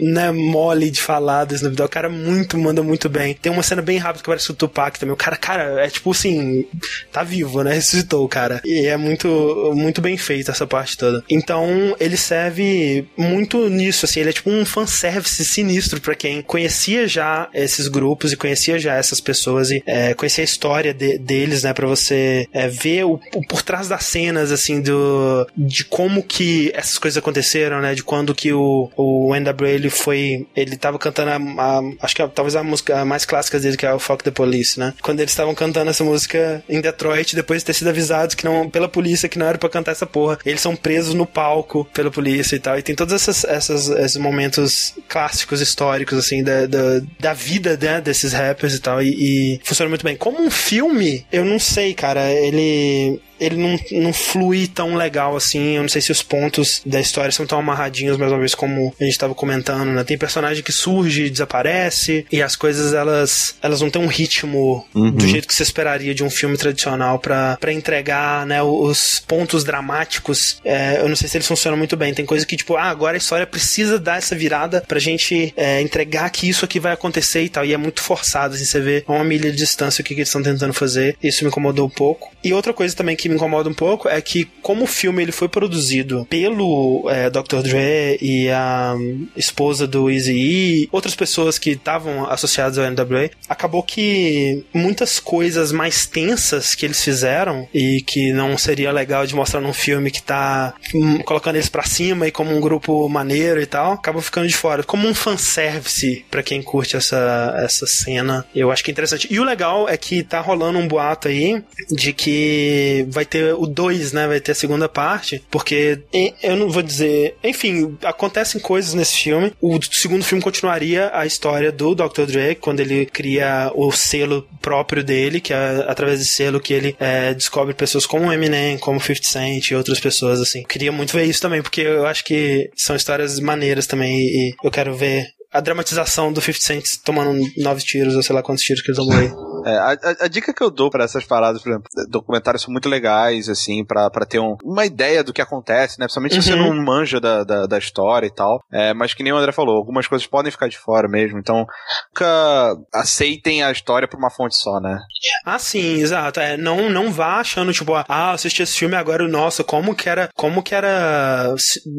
né, mole de falar do Snoop Dogg, o cara muito, manda muito bem. Tem uma cena bem rápida que parece o Tupac também, o cara, cara, é tipo assim, tá vivo, né, (laughs) ressuscitou o cara. E é muito, muito bem feita essa parte toda. Então, ele serve muito nisso, assim, ele é tipo um fanservice sinistro pra quem conhecia já esses grupos e conhecia já essas pessoas e é, conhecia a história de- deles, né, pra você é, ver o, o por trás das cenas, assim, do, de como que essas coisas aconteceram, né, de quando que o, o NWA, foi, ele tava cantando a, a- acho que é, talvez a música mais clássica dele, que é o Fuck the Police, né, quando eles estavam cantando essa música em Detroit, depois de ter sido avisados que não, pela polícia que não era pra cantar essa porra, eles são presos no palco pela polícia e tal, e tem todos essas, essas, esses momentos clássicos, históricos, assim, da, da, da vida, né, desses rappers e tal, e, e funciona muito bem. Como um filme, eu não sei, cara, ele ele não, não flui tão legal assim. Eu não sei se os pontos da história são tão amarradinhos, mais uma vez, como a gente tava comentando, né? Tem personagem que surge e desaparece, e as coisas elas, elas não têm um ritmo do jeito que você esperaria de um filme tradicional pra pra entregar, né, os pontos dramáticos. É, eu não sei se eles funcionam muito bem. Tem coisa que, tipo, ah, agora a história precisa dar essa virada pra gente é, entregar que isso aqui vai acontecer e tal. E é muito forçado, assim, você vê a uma milha de distância o que, que eles estão tentando fazer. Isso me incomodou um pouco. E outra coisa também que me incomoda um pouco é que, como o filme ele foi produzido pelo é, Dr. Dre e a hum, esposa do Easy outras pessoas que estavam associadas ao NWA, acabou que muitas coisas mais tensas que eles fizeram e que não seria legal de mostrar num filme que tá hum, colocando eles pra cima e como um grupo maneiro e tal, acabam ficando de fora. Como um fanservice pra quem curte essa, essa cena, eu acho que é interessante. E o legal é que tá rolando um boato aí de que vai ter o 2, né? Vai ter a segunda parte, porque eu não vou dizer. Enfim, acontecem coisas nesse filme. O segundo filme continuaria a história do Dr. Dre, quando ele cria o selo próprio dele, que é através desse selo que ele é, descobre pessoas como Eminem, como o 50 Cent e outras pessoas, assim. Queria muito ver isso também, porque eu acho que são histórias maneiras também e eu quero ver a dramatização do 50 Cent tomando nove tiros, ou sei lá quantos tiros que eles vão morrer. É, a, a- a dica que eu dou pra essas paradas, por exemplo, documentários são muito legais, assim, pra, pra ter um- uma ideia do que acontece, né? Principalmente se você Uhum. não manja da, da, da história e tal. É, mas que nem o André falou, algumas coisas podem ficar de fora mesmo. Então, nunca aceitem a história por uma fonte só, né? Ah, sim, exato. É, não, não vá achando, tipo, ah, assisti esse filme agora, nossa, como que era, como que era,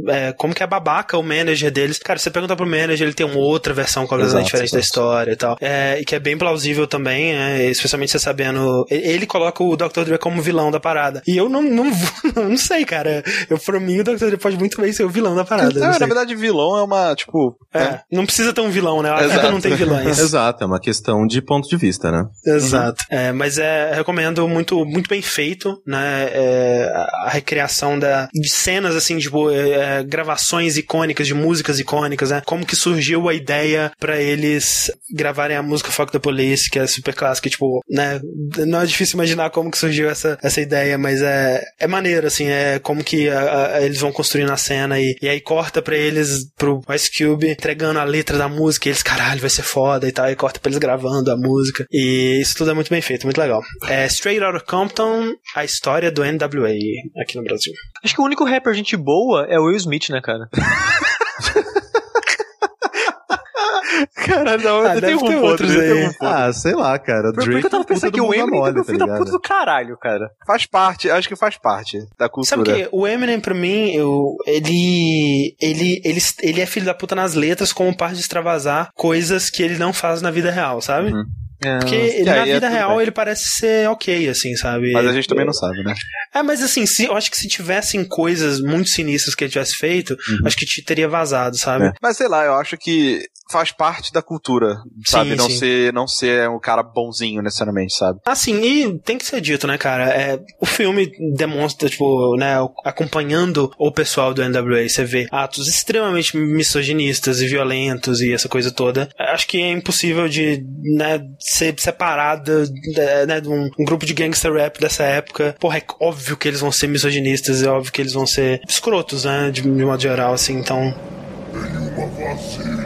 é, como que é babaca o manager deles. Cara, você pergunta pro manager, ele tem uma outra versão completamente Exato, diferente da exato. história e tal. É, e que é bem plausível também, né, especialmente você sabendo. Ele coloca o Dr. Dre como vilão da parada. E eu não, não, (laughs) não sei, cara. Eu, pra mim, o Dr. Dre pode muito bem ser o vilão da parada. Não, não na verdade, vilão é uma, tipo. É, não precisa ter um vilão, né? A Exato. não tem vilões. (laughs) Exato, é uma questão de ponto de vista, né? Exato. É, mas é, recomendo muito, muito bem feito, né? É, a recriação da, de cenas, assim, tipo, é, é, gravações icônicas, de músicas icônicas, né? Como que surgiu a ideia pra eles gravarem a música Fuck the Police, que é super clássica, tipo, né? Não é difícil imaginar como que surgiu essa, essa ideia, mas é, é maneiro, assim, é como que a- a- eles vão construindo a cena e, e aí corta pra eles, pro Ice Cube, entregando a letra da música e eles, caralho, vai ser foda e tal, e corta pra eles gravando a música. E isso tudo é muito bem feito, muito legal. É Straight Outta Compton, a história do NWA aqui no Brasil. Acho que o único rapper gente boa é o Will Smith, né, cara? (laughs) (laughs) Caralho, não, Ah, eu deve tenho ter um outros podre, aí. um. Ah, sei lá, cara. O Por, por Drake que eu tava é pensando que o bunda Eminem mole, é tá filho da puta do caralho, cara. Faz parte, acho que faz parte da cultura. Sabe o que? O Eminem, pra mim, eu, ele, ele, ele, ele é filho da puta nas letras como parte de extravasar coisas que ele não faz na vida real, sabe? Uhum. Porque ele, na é vida tudo real bem. ele parece ser ok, assim, sabe? Mas a gente também não sabe, né? É, mas assim, se, eu acho que se tivessem coisas muito sinistras que ele tivesse feito, acho que te teria vazado, sabe? É. Mas sei lá, eu acho que faz parte da cultura, sabe? Sim, não sim. ser não ser um cara bonzinho necessariamente, sabe? Assim, e tem que ser dito, né, cara? É, o filme demonstra, tipo, né, acompanhando o pessoal do NWA, você vê atos extremamente misoginistas e violentos e essa coisa toda. Acho que é impossível de, né, ser separada né, de um, um grupo de gangster rap dessa época. Porra, é óbvio que eles vão ser misoginistas, é óbvio que eles vão ser escrotos, né, de, de modo geral, assim, então... Em uma vasilha,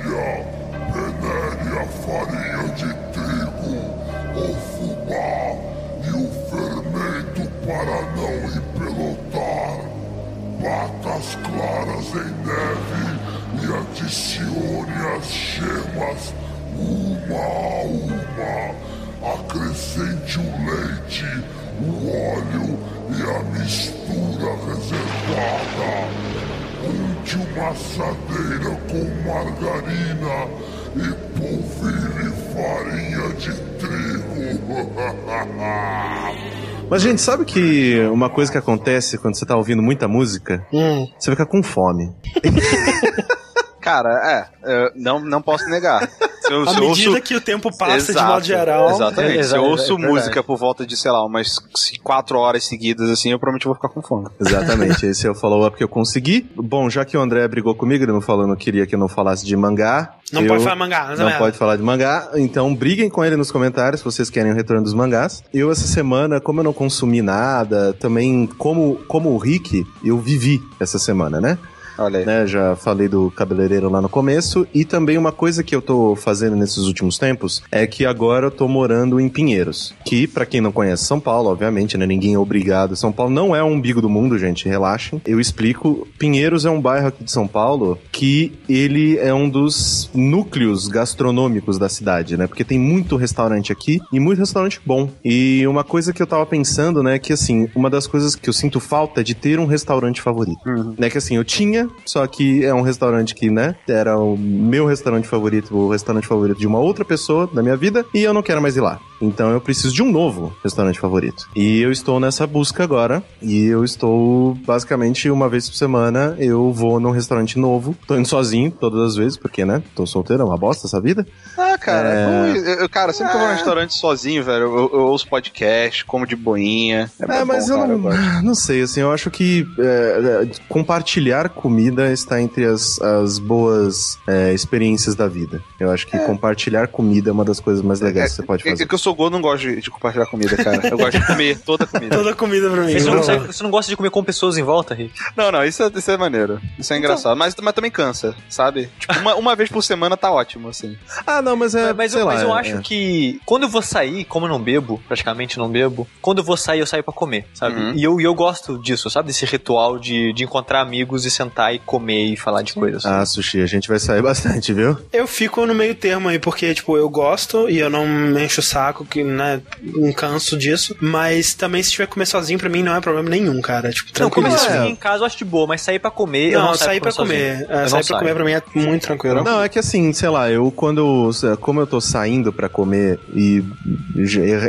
uma a uma. Acrescente o leite, o óleo e a mistura reservada. Unte uma assadeira com margarina e polvilhe farinha de trigo. (laughs) Mas, gente, sabe que uma coisa que acontece quando você tá ouvindo muita música? Hum, Você fica com fome. (laughs) Cara, é, não, não posso negar. (laughs) Se eu, à se medida ouço- que o tempo passa, de Exato, modo geral... Exatamente. É, Se eu é, ouço é música por volta de, sei lá, umas quatro horas seguidas, assim, eu provavelmente vou ficar com fome. Exatamente, esse é o follow-up que eu consegui. Bom, já que o André brigou comigo, ele não falou, não queria que eu não falasse de mangá. Não eu- pode falar mangá, não, Não é pode falar de mangá, então briguem com ele nos comentários se vocês querem o retorno dos mangás. Eu, essa semana, como eu não consumi nada, também, como, como o Rick, eu vivi essa semana, né? Olha aí. né? Já falei do cabeleireiro lá no começo. E também uma coisa que eu tô fazendo nesses últimos tempos é que agora eu tô morando em Pinheiros. Que, pra quem não conhece São Paulo, obviamente, né? Ninguém é obrigado. São Paulo não é o umbigo do mundo, gente. Relaxem. Eu explico. Pinheiros é um bairro aqui de São Paulo que ele é um dos núcleos gastronômicos da cidade, né? Porque tem muito restaurante aqui e muito restaurante bom. E uma coisa que eu tava pensando, né? Que assim, uma das coisas que eu sinto falta é de ter um restaurante favorito. Né? Que assim, eu tinha, só que é um restaurante que, né? Era o meu restaurante favorito, o restaurante favorito de uma outra pessoa da minha vida e eu não quero mais ir lá. Então eu preciso de um novo restaurante favorito. E eu estou nessa busca agora. E eu estou, basicamente, uma vez por semana, eu vou num restaurante novo. Tô indo sozinho todas as vezes, porque, né? Tô solteiro, é uma bosta essa vida. Ah, cara, É. eu- eu- eu- cara, sempre que eu vou no restaurante sozinho, velho, eu, eu ouço podcast, como de boinha. É, É, mas bom, eu cara, não, gosto. não sei, assim, eu acho que é, é, compartilhar comida está entre as, as boas é, experiências da vida. Eu acho que compartilhar comida é uma das coisas mais legais que você pode É, fazer. é que eu sou gordo, não gosto de, de compartilhar comida, cara. Eu gosto de comer toda a comida. (laughs) Toda comida pra mim. Você não, você não gosta de comer com pessoas em volta, Rick? Não, não, isso é, isso é maneiro. Isso é engraçado. Mas, mas também cansa, sabe? Tipo, uma, uma vez por semana tá ótimo, assim. Ah, não, mas é. mas eu, lá, mas eu é- acho é. que quando eu vou sair, como eu não bebo, praticamente não bebo, quando eu vou sair, eu saio pra comer, sabe? Uhum. E eu, e eu gosto disso, sabe? Desse ritual de, de encontrar amigos e sentar e comer e falar de coisas. Ah, sushi, a gente vai sair (laughs) bastante, viu? Eu fico no meio termo aí, porque, tipo, eu gosto e eu não me encho o saco, que, né, não canso disso. Mas também, se tiver que comer sozinho, pra mim não é problema nenhum, cara. Tipo, não, comer sozinho em casa eu acho de boa, mas sair pra comer, eu Não, não saio sair pra comer. Eu É, não sair pra comer pra mim é muito tranquilo. Não, é que assim, sei lá, eu quando. Como eu tô saindo pra comer e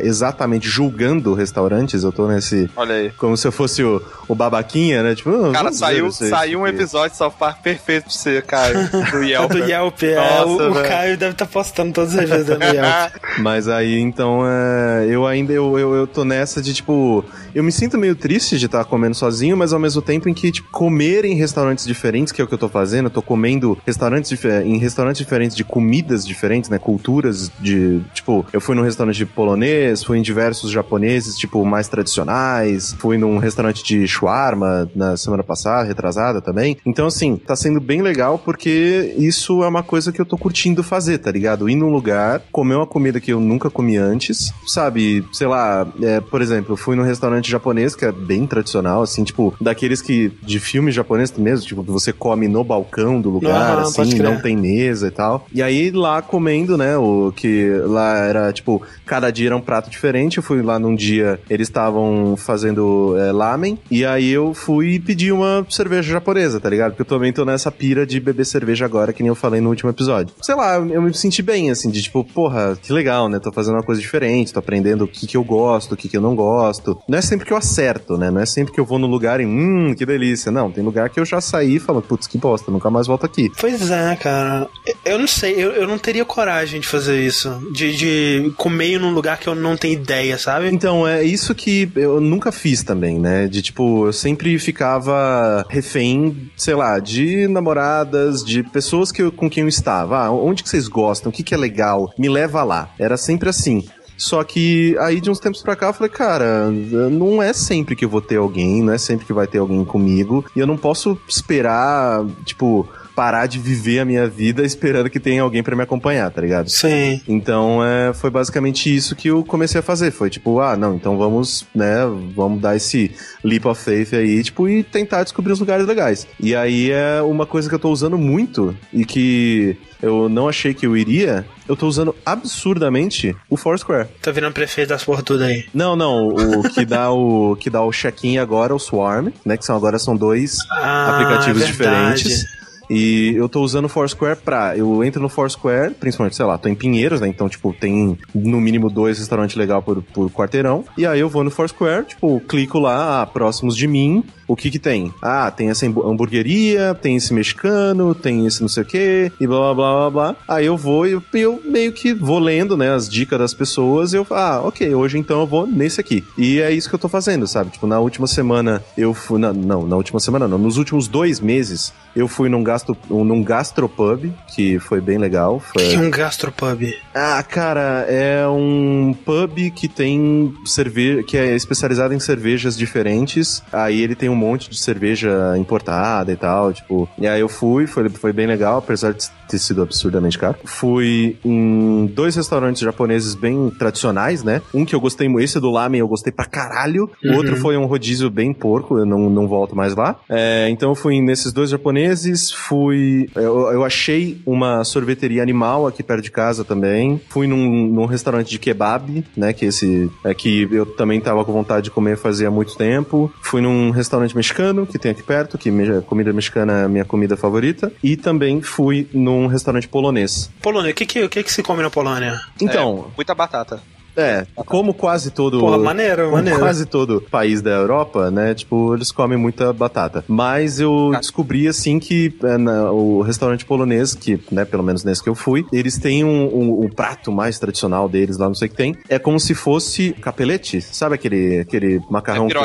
exatamente julgando restaurantes, eu tô nesse. Olha aí. Como se eu fosse o, o babaquinha, né? Tipo, ah, Cara, saiu, aí, saiu um aqui. Episódio de South Park perfeito pra você, Caio. Do (laughs) Yelp. do Yelp, é, Nossa, o, o. Caio deve estar postando todas as vezes no Yelp. (laughs) Mas aí, então, é, eu ainda eu, eu, eu tô nessa de, tipo, eu me sinto meio triste de estar comendo sozinho, mas ao mesmo tempo em que, tipo, comer em restaurantes diferentes, que é o que eu tô fazendo, eu tô comendo restaurantes em restaurantes diferentes de comidas diferentes, né, culturas de, tipo, eu fui num restaurante polonês, fui em diversos japoneses, tipo, mais tradicionais, fui num restaurante de shawarma na semana passada, retrasada também. Então, assim, tá sendo bem legal porque isso é uma coisa que eu tô curtindo fazer, tá ligado? Ir num lugar, comer uma comida que eu nunca comi antes, sabe? Sei lá, é, por exemplo, eu fui num restaurante japonês que é bem tradicional, assim, tipo, daqueles que, de filme japonês mesmo, tipo, que você come no balcão do lugar, assim, não tem mesa e tal. E aí lá comendo, né, o que lá era, tipo, cada dia era um prato diferente. Eu fui lá num dia, eles estavam fazendo é, lamen, e aí eu fui pedir uma cerveja japonesa, tá ligado? Porque eu também tô nessa pira de beber cerveja agora, que nem eu falei no último episódio. Sei lá, eu, me senti bem, assim, de tipo, porra, que legal, né? Tô fazendo uma coisa diferente, tô aprendendo o que que eu gosto, o que que eu não gosto. Não é sempre que eu acerto, né? Não é sempre que eu vou no lugar e, hum, que delícia. Não, tem lugar que eu já saí e falo, putz, que bosta, nunca mais volto aqui. Pois é, cara. Eu não sei, eu, eu não teria coragem de fazer isso. De, de comer num lugar que eu não tenho ideia, sabe? Então, é isso que eu nunca fiz também, né? De tipo, eu sempre ficava refém, sei lá, de namoradas, de pessoas que eu- com quem eu estava. Ah, onde que vocês gostam? O que que é legal? Me leva lá. Era sempre assim. Só que aí de uns tempos pra cá eu falei, cara, não é sempre que eu vou ter alguém, não é sempre que vai ter alguém comigo, e eu não posso esperar, tipo, parar de viver a minha vida esperando que tenha alguém pra me acompanhar, tá ligado? Sim. Então, é, foi basicamente isso que eu comecei a fazer. Foi tipo, ah, não, então vamos, né, vamos dar esse leap of faith aí, tipo, e tentar descobrir os lugares legais. E aí é uma coisa que eu tô usando muito e que eu não achei que eu iria, eu tô usando absurdamente o Foursquare. Tá virando prefeito das porra tudo aí. Não, não, o que dá o que dá o check-in agora é o Swarm, né, que são agora são dois Ah, aplicativos verdade. diferentes. E eu tô usando o Foursquare pra. Eu entro no Foursquare, principalmente, sei lá, tô em Pinheiros, né? Então, tipo, tem no mínimo dois restaurantes legais por, por quarteirão. E aí eu vou no Foursquare, tipo, clico lá, ah, próximos de mim. O que que tem? Ah, tem essa hambu- hamburgueria, tem esse mexicano, tem esse não sei o que, e blá blá blá blá blá. Aí eu vou e eu, eu meio que vou lendo, né, as dicas das pessoas e eu ah, ok, hoje então eu vou nesse aqui. E é isso que eu tô fazendo, sabe? Tipo, na última semana eu fui. na- não, na última semana não. Nos últimos dois meses eu fui num, gasto, num gastropub, que foi bem legal. O que é Foi... um gastropub? Ah, cara, é um pub que tem cerveja, que é especializado em cervejas diferentes. Aí ele tem um monte de cerveja importada e tal, tipo. E aí eu fui, foi, foi bem legal, apesar de ter sido absurdamente caro. Fui em dois restaurantes japoneses bem tradicionais, né? Um que eu gostei, esse do lamen eu gostei pra caralho. O Uhum. outro foi um rodízio bem porco, eu não, não volto mais lá. É, então eu fui nesses dois japoneses, fui. Eu, eu achei uma sorveteria animal aqui perto de casa também. Fui num, num restaurante de kebab, né? Que esse. É que eu também tava com vontade de comer fazia muito tempo. Fui num restaurante mexicano que tem aqui perto, que me- comida mexicana é a minha comida favorita. E também fui num restaurante polonês. Polônia, o que, que, o que, que se come na Polônia? Então, Muita batata. É, como quase todo. Porra, maneiro, como maneiro. quase todo país da Europa, né? Tipo, eles comem muita batata. Mas eu descobri, assim, que é, na- o restaurante polonês, que, né, pelo menos nesse que eu fui, eles têm um, um- um prato mais tradicional deles lá, não sei o que tem. É como se fosse capelete. Sabe aquele, aquele macarrão é que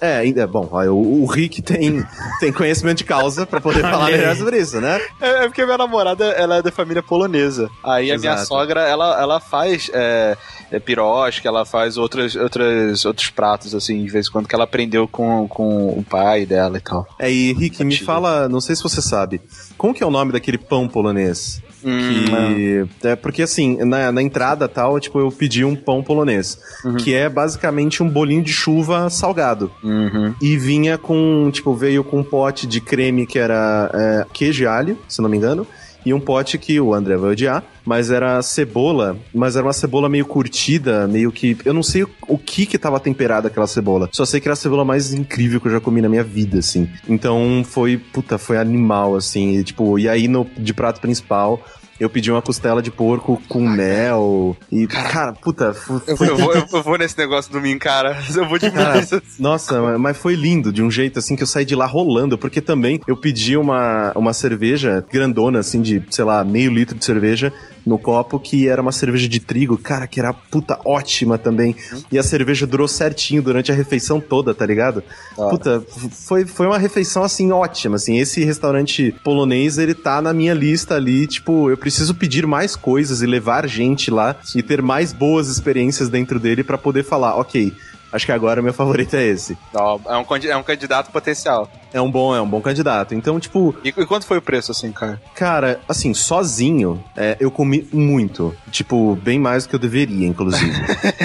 é... É, é bom. O, o Rick tem, (laughs) tem conhecimento de causa pra poder (laughs) falar melhor sobre isso, né? É, é porque minha namorada, ela é da família polonesa. Aí a minha Exato. sogra, ela, ela faz é, é, pirosca, ela faz outras, outras, outros pratos, assim, de vez em quando, que ela aprendeu com, com o pai dela e tal. É, e Rick, me fala, não sei se você sabe, como que é o nome daquele pão polonês? Que. É porque assim, na, na entrada tal, tipo, eu pedi um pão polonês. Que é basicamente um bolinho de chuva salgado. Uhum. E vinha com, tipo, veio com um pote de creme que era é, queijo e alho, se não me engano. E um pote que o André vai odiar, mas era cebola, mas era uma cebola meio curtida, meio que. Eu não sei o que que tava temperada aquela cebola. Só sei que era a cebola mais incrível que eu já comi na minha vida, assim. Então foi, puta, foi animal, assim. E, tipo, e aí no, de prato principal. Eu pedi uma costela de porco com mel. E, cara, puta, Eu, foi eu vou, eu vou nesse negócio domingo, cara. (laughs) Eu vou demais. nossa, ma- mas foi lindo, de um jeito assim que eu saí de lá rolando, porque também eu pedi uma, uma cerveja grandona, assim, de, sei lá, meio litro de cerveja no copo, que era uma cerveja de trigo, cara, que era puta ótima também. E a cerveja durou certinho durante a refeição toda, tá ligado? Ah. Puta, foi, foi uma refeição assim ótima, assim. Esse restaurante polonês, ele tá na minha lista ali, tipo, eu preciso pedir mais coisas e levar gente lá e ter mais boas experiências dentro dele pra poder falar, ok, acho que agora meu favorito é esse. Não, é, um, é um candidato potencial. É um bom, é um bom candidato. Então, tipo, E, e quanto foi o preço, assim, cara? cara, assim, sozinho, é, eu comi muito. Tipo, bem mais do que eu deveria, inclusive.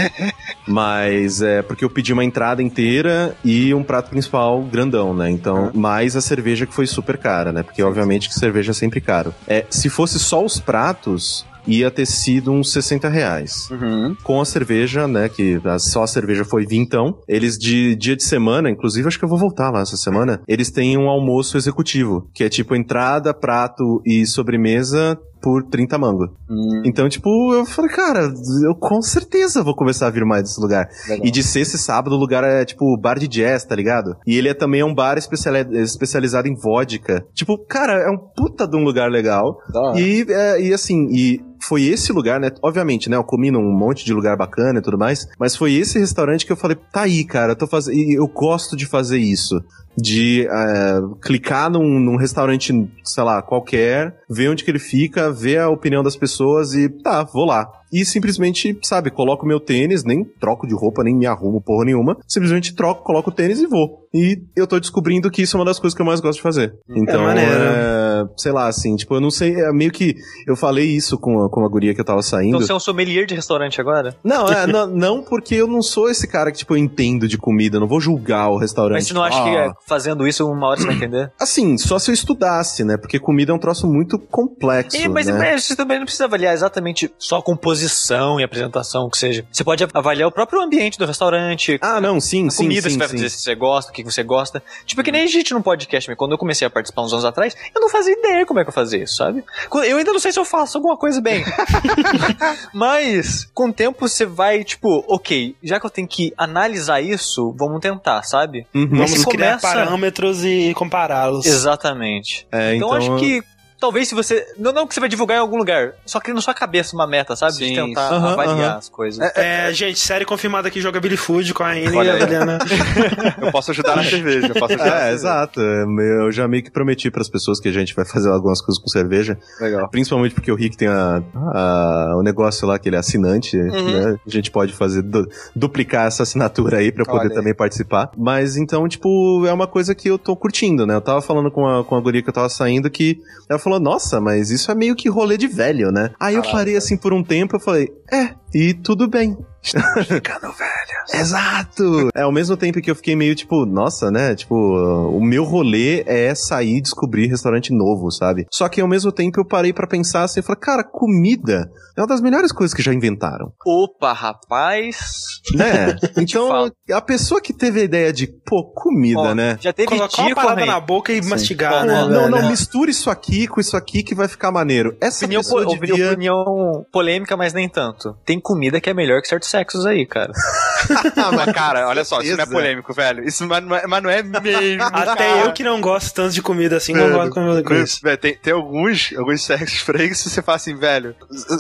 (laughs) Mas é porque eu pedi uma entrada inteira e um prato principal grandão, né? Então, mais a cerveja que foi super cara, né? Porque obviamente que cerveja é sempre caro. É, se fosse só os pratos, ia ter sido uns 60 reais Uhum. com a cerveja, né? Que só a cerveja foi vintão. Eles de dia de semana, inclusive acho que eu vou voltar lá essa semana. Eles têm um almoço executivo, que é tipo entrada, prato e sobremesa por 30 mango. Hum, Então, tipo, eu falei, cara, eu com certeza vou começar a vir mais desse lugar. legal. E de ser esse sábado, o lugar é tipo bar de jazz, tá ligado? E ele é também um bar especiali- especializado em vodka. Tipo, cara, é um puta de um lugar legal. Hora. E, é, e assim, e foi esse lugar, né? Obviamente, né? Eu comi num monte de lugar bacana e tudo mais, mas foi esse restaurante que eu falei, tá aí, cara, eu tô fazendo. Eu gosto de fazer isso. De é, clicar num, num restaurante, sei lá, qualquer, ver onde que ele fica, ver a opinião das pessoas e tá, vou lá. E simplesmente, sabe, coloco meu tênis, nem troco de roupa, nem me arrumo porra nenhuma. Simplesmente troco, coloco o tênis e vou. E eu tô descobrindo que isso é uma das coisas que eu mais gosto de fazer. Então, maneiro. é, sei lá, assim, tipo, eu não sei, é meio que eu falei isso com a, com a guria que eu tava saindo. Então você é um sommelier de restaurante agora? Não, é, (laughs) não, não porque eu não sou esse cara que, tipo, eu entendo de comida, não vou julgar o restaurante. Mas você não acha Ah, que é, fazendo isso uma hora você vai entender? (clears throat) Assim, só se eu estudasse, né? Porque comida é um troço muito complexo, E, mas, né? mas você também não precisa avaliar exatamente só a composição e apresentação, que seja. Você pode avaliar o próprio ambiente do restaurante, Ah, não, sim, a sim, comida, sim, você vai sim. fazer se você gosta, o que você gosta. Tipo, que nem a gente no podcast, mas quando eu comecei a participar uns anos atrás, eu não fazia ideia como é que eu fazia isso, sabe? Eu ainda não sei se eu faço alguma coisa bem. (laughs) mas, com o tempo você vai, tipo, ok, já que eu tenho que analisar isso, vamos tentar, sabe? Uhum. Vamos Você criar começa- parâmetros e compará-los. Exatamente. É, Então, então, acho que talvez se você. Não, não que você vai divulgar em algum lugar, só que na sua cabeça uma meta, sabe? Sim, de tentar. Aham, avaliar as coisas. É, gente, série confirmada aqui, Jogability Food com a Anne e Olha a. Juliana. (laughs) Eu posso ajudar na cerveja, eu posso ajudar É, exato. Eu já meio que prometi pras pessoas que a gente vai fazer algumas coisas com cerveja. Legal. Principalmente porque o Rick tem a, a- o negócio lá que ele é assinante, Uhum. né? A gente pode fazer du- duplicar essa assinatura aí pra eu poder Olha também participar. Mas então, tipo, é uma coisa que eu tô curtindo, né? Eu tava falando com a, com a guria que eu tava saindo que ela falou, nossa, mas isso é meio que rolê de velho, né? Aí eu parei assim por um tempo e falei, é, e tudo bem. (laughs) Ficando velho. Exato! É, ao mesmo tempo que eu fiquei meio tipo, nossa, né? Tipo, o meu rolê é sair e descobrir restaurante novo, sabe? Só que ao mesmo tempo eu parei pra pensar assim, eu falei, cara, comida é uma das melhores coisas que já inventaram, Opa, rapaz. né? (laughs) Então, a pessoa que teve a ideia de, pô, comida, Ó, né? Já teve Colocar uma parada correndo. na boca e mastigar, Ó, né? não, não, misture isso aqui com isso aqui que vai ficar maneiro. Essa Opinião, pessoa po- devia... opinião polêmica, mas nem tanto. Tem comida que é melhor que certos sexos aí, cara. (laughs) Mas cara, olha só, isso não é polêmico, velho. Isso mas não é, mas não é mesmo. Até cara. eu que não gosto tanto de comida assim, concordo com, com isso. Velho, tem, tem alguns, alguns sexos freios que você fala assim, velho.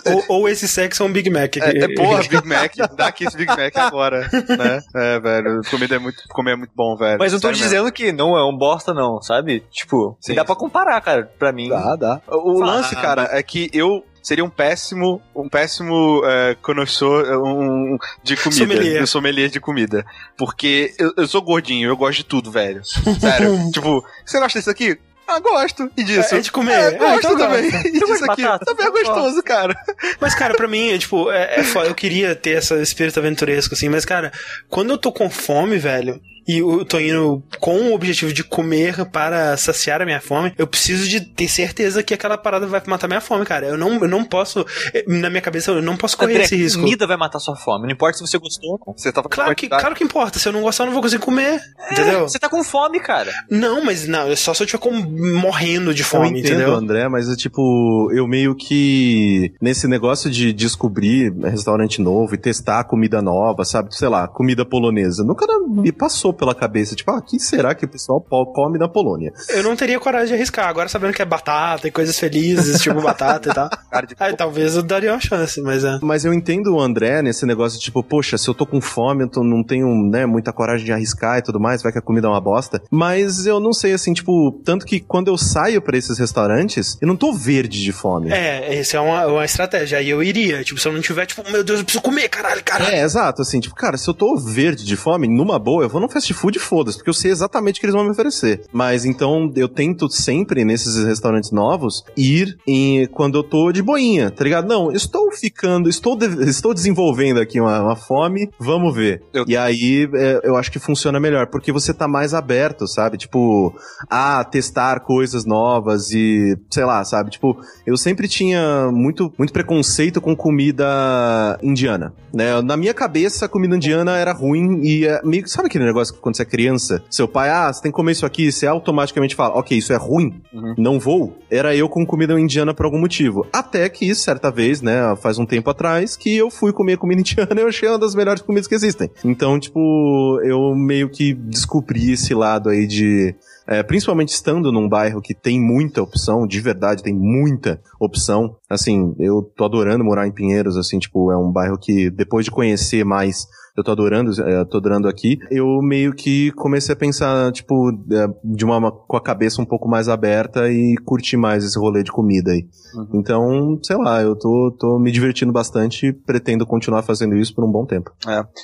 Ou, ou esse sexo é um Big Mac. É, é porra, Big Mac, dá aqui esse Big Mac agora, né? É, velho, comida é muito, comer é muito bom, velho. Mas não tô Sério mesmo. dizendo que não é um bosta, não, sabe? Tipo, Sim. dá pra comparar, cara. Pra mim. Dá, dá. O, o lance, cara, é que eu seria um péssimo, um péssimo é, conhecedor um, de comida. Sommelier. Um sommelier de comida. Porque eu, eu sou gordinho, eu gosto de tudo, velho. Sério. (laughs) tipo, você gosta disso aqui? Ah, gosto. E disso? É de comer. É, Ah, gosto então também. gosta. E gosta disso aqui? batata? Também é gostoso, cara. Mas, cara, pra mim, é, tipo, é, é foda. eu queria ter esse espírito aventuresco, assim, mas, cara, quando eu tô com fome, velho, e eu tô indo com o objetivo de comer para saciar a minha fome, eu preciso de ter certeza que aquela parada vai matar minha fome, cara. Eu não, eu não posso, na minha cabeça, eu não posso correr André, esse risco. comida vai matar sua fome. Não importa se você gostou ou não. Você tava com Claro que, claro que importa. Se eu não gostar, eu não vou conseguir comer. entendeu? Você tá com fome, cara. Não, mas não, é só se eu estiver com- morrendo de Eu fome, entendo, entendeu? André, mas é tipo, eu meio que nesse negócio de descobrir restaurante novo e testar comida nova, sabe? Sei lá, comida polonesa. Nunca me passou pela cabeça, tipo, ah, o que será que o pessoal come na Polônia? Eu não teria coragem de arriscar. Agora sabendo que é batata e coisas felizes, tipo batata e tal. (laughs) Aí talvez eu daria uma chance, mas é. Mas eu entendo o André nesse negócio de, tipo, poxa, se eu tô com fome, eu tô- não tenho, né, muita coragem de arriscar e tudo mais, vai que a comida é uma bosta. Mas eu não sei, assim, tipo, tanto que quando eu saio pra esses restaurantes, eu não tô verde de fome. É, essa é uma, uma estratégia. Aí eu iria. Tipo, se eu não tiver, tipo, meu Deus, eu preciso comer, caralho, caralho. É, exato, assim, tipo, cara, se eu tô verde de fome, numa boa, eu vou num fast food e foda-se, porque eu sei exatamente o que eles vão me oferecer. Mas então eu tento sempre, nesses restaurantes novos, ir em, quando eu tô de boinha, tá ligado? Não, estou ficando, estou, de- estou desenvolvendo aqui uma, uma fome, vamos ver. Eu- E aí é, eu acho que funciona melhor, porque você tá mais aberto, sabe? Tipo, a testar coisas novas e, sei lá, sabe? Tipo, eu sempre tinha muito, muito preconceito com comida indiana, né? Na minha cabeça, a comida indiana era ruim e é meio que, sabe aquele negócio quando você é criança, seu pai, ah, você tem que comer isso aqui, você automaticamente fala, ok, isso é ruim, Uhum. não vou. Era eu com comida indiana por algum motivo. Até que, certa vez, né, faz um tempo atrás, que eu fui comer comida (laughs) indiana e eu achei uma das melhores comidas que existem. Então, tipo, eu meio que descobri esse lado aí de é, principalmente estando num bairro que tem muita opção, de verdade, tem muita opção. Assim, eu tô adorando morar em Pinheiros, assim, tipo, é um bairro que depois de conhecer mais, eu tô adorando, é, tô adorando aqui. Eu meio que comecei a pensar, tipo, é, de uma, com a cabeça um pouco mais aberta e curtir mais esse rolê de comida aí. Uhum. Então, sei lá, eu tô, tô me divertindo bastante e pretendo continuar fazendo isso por um bom tempo.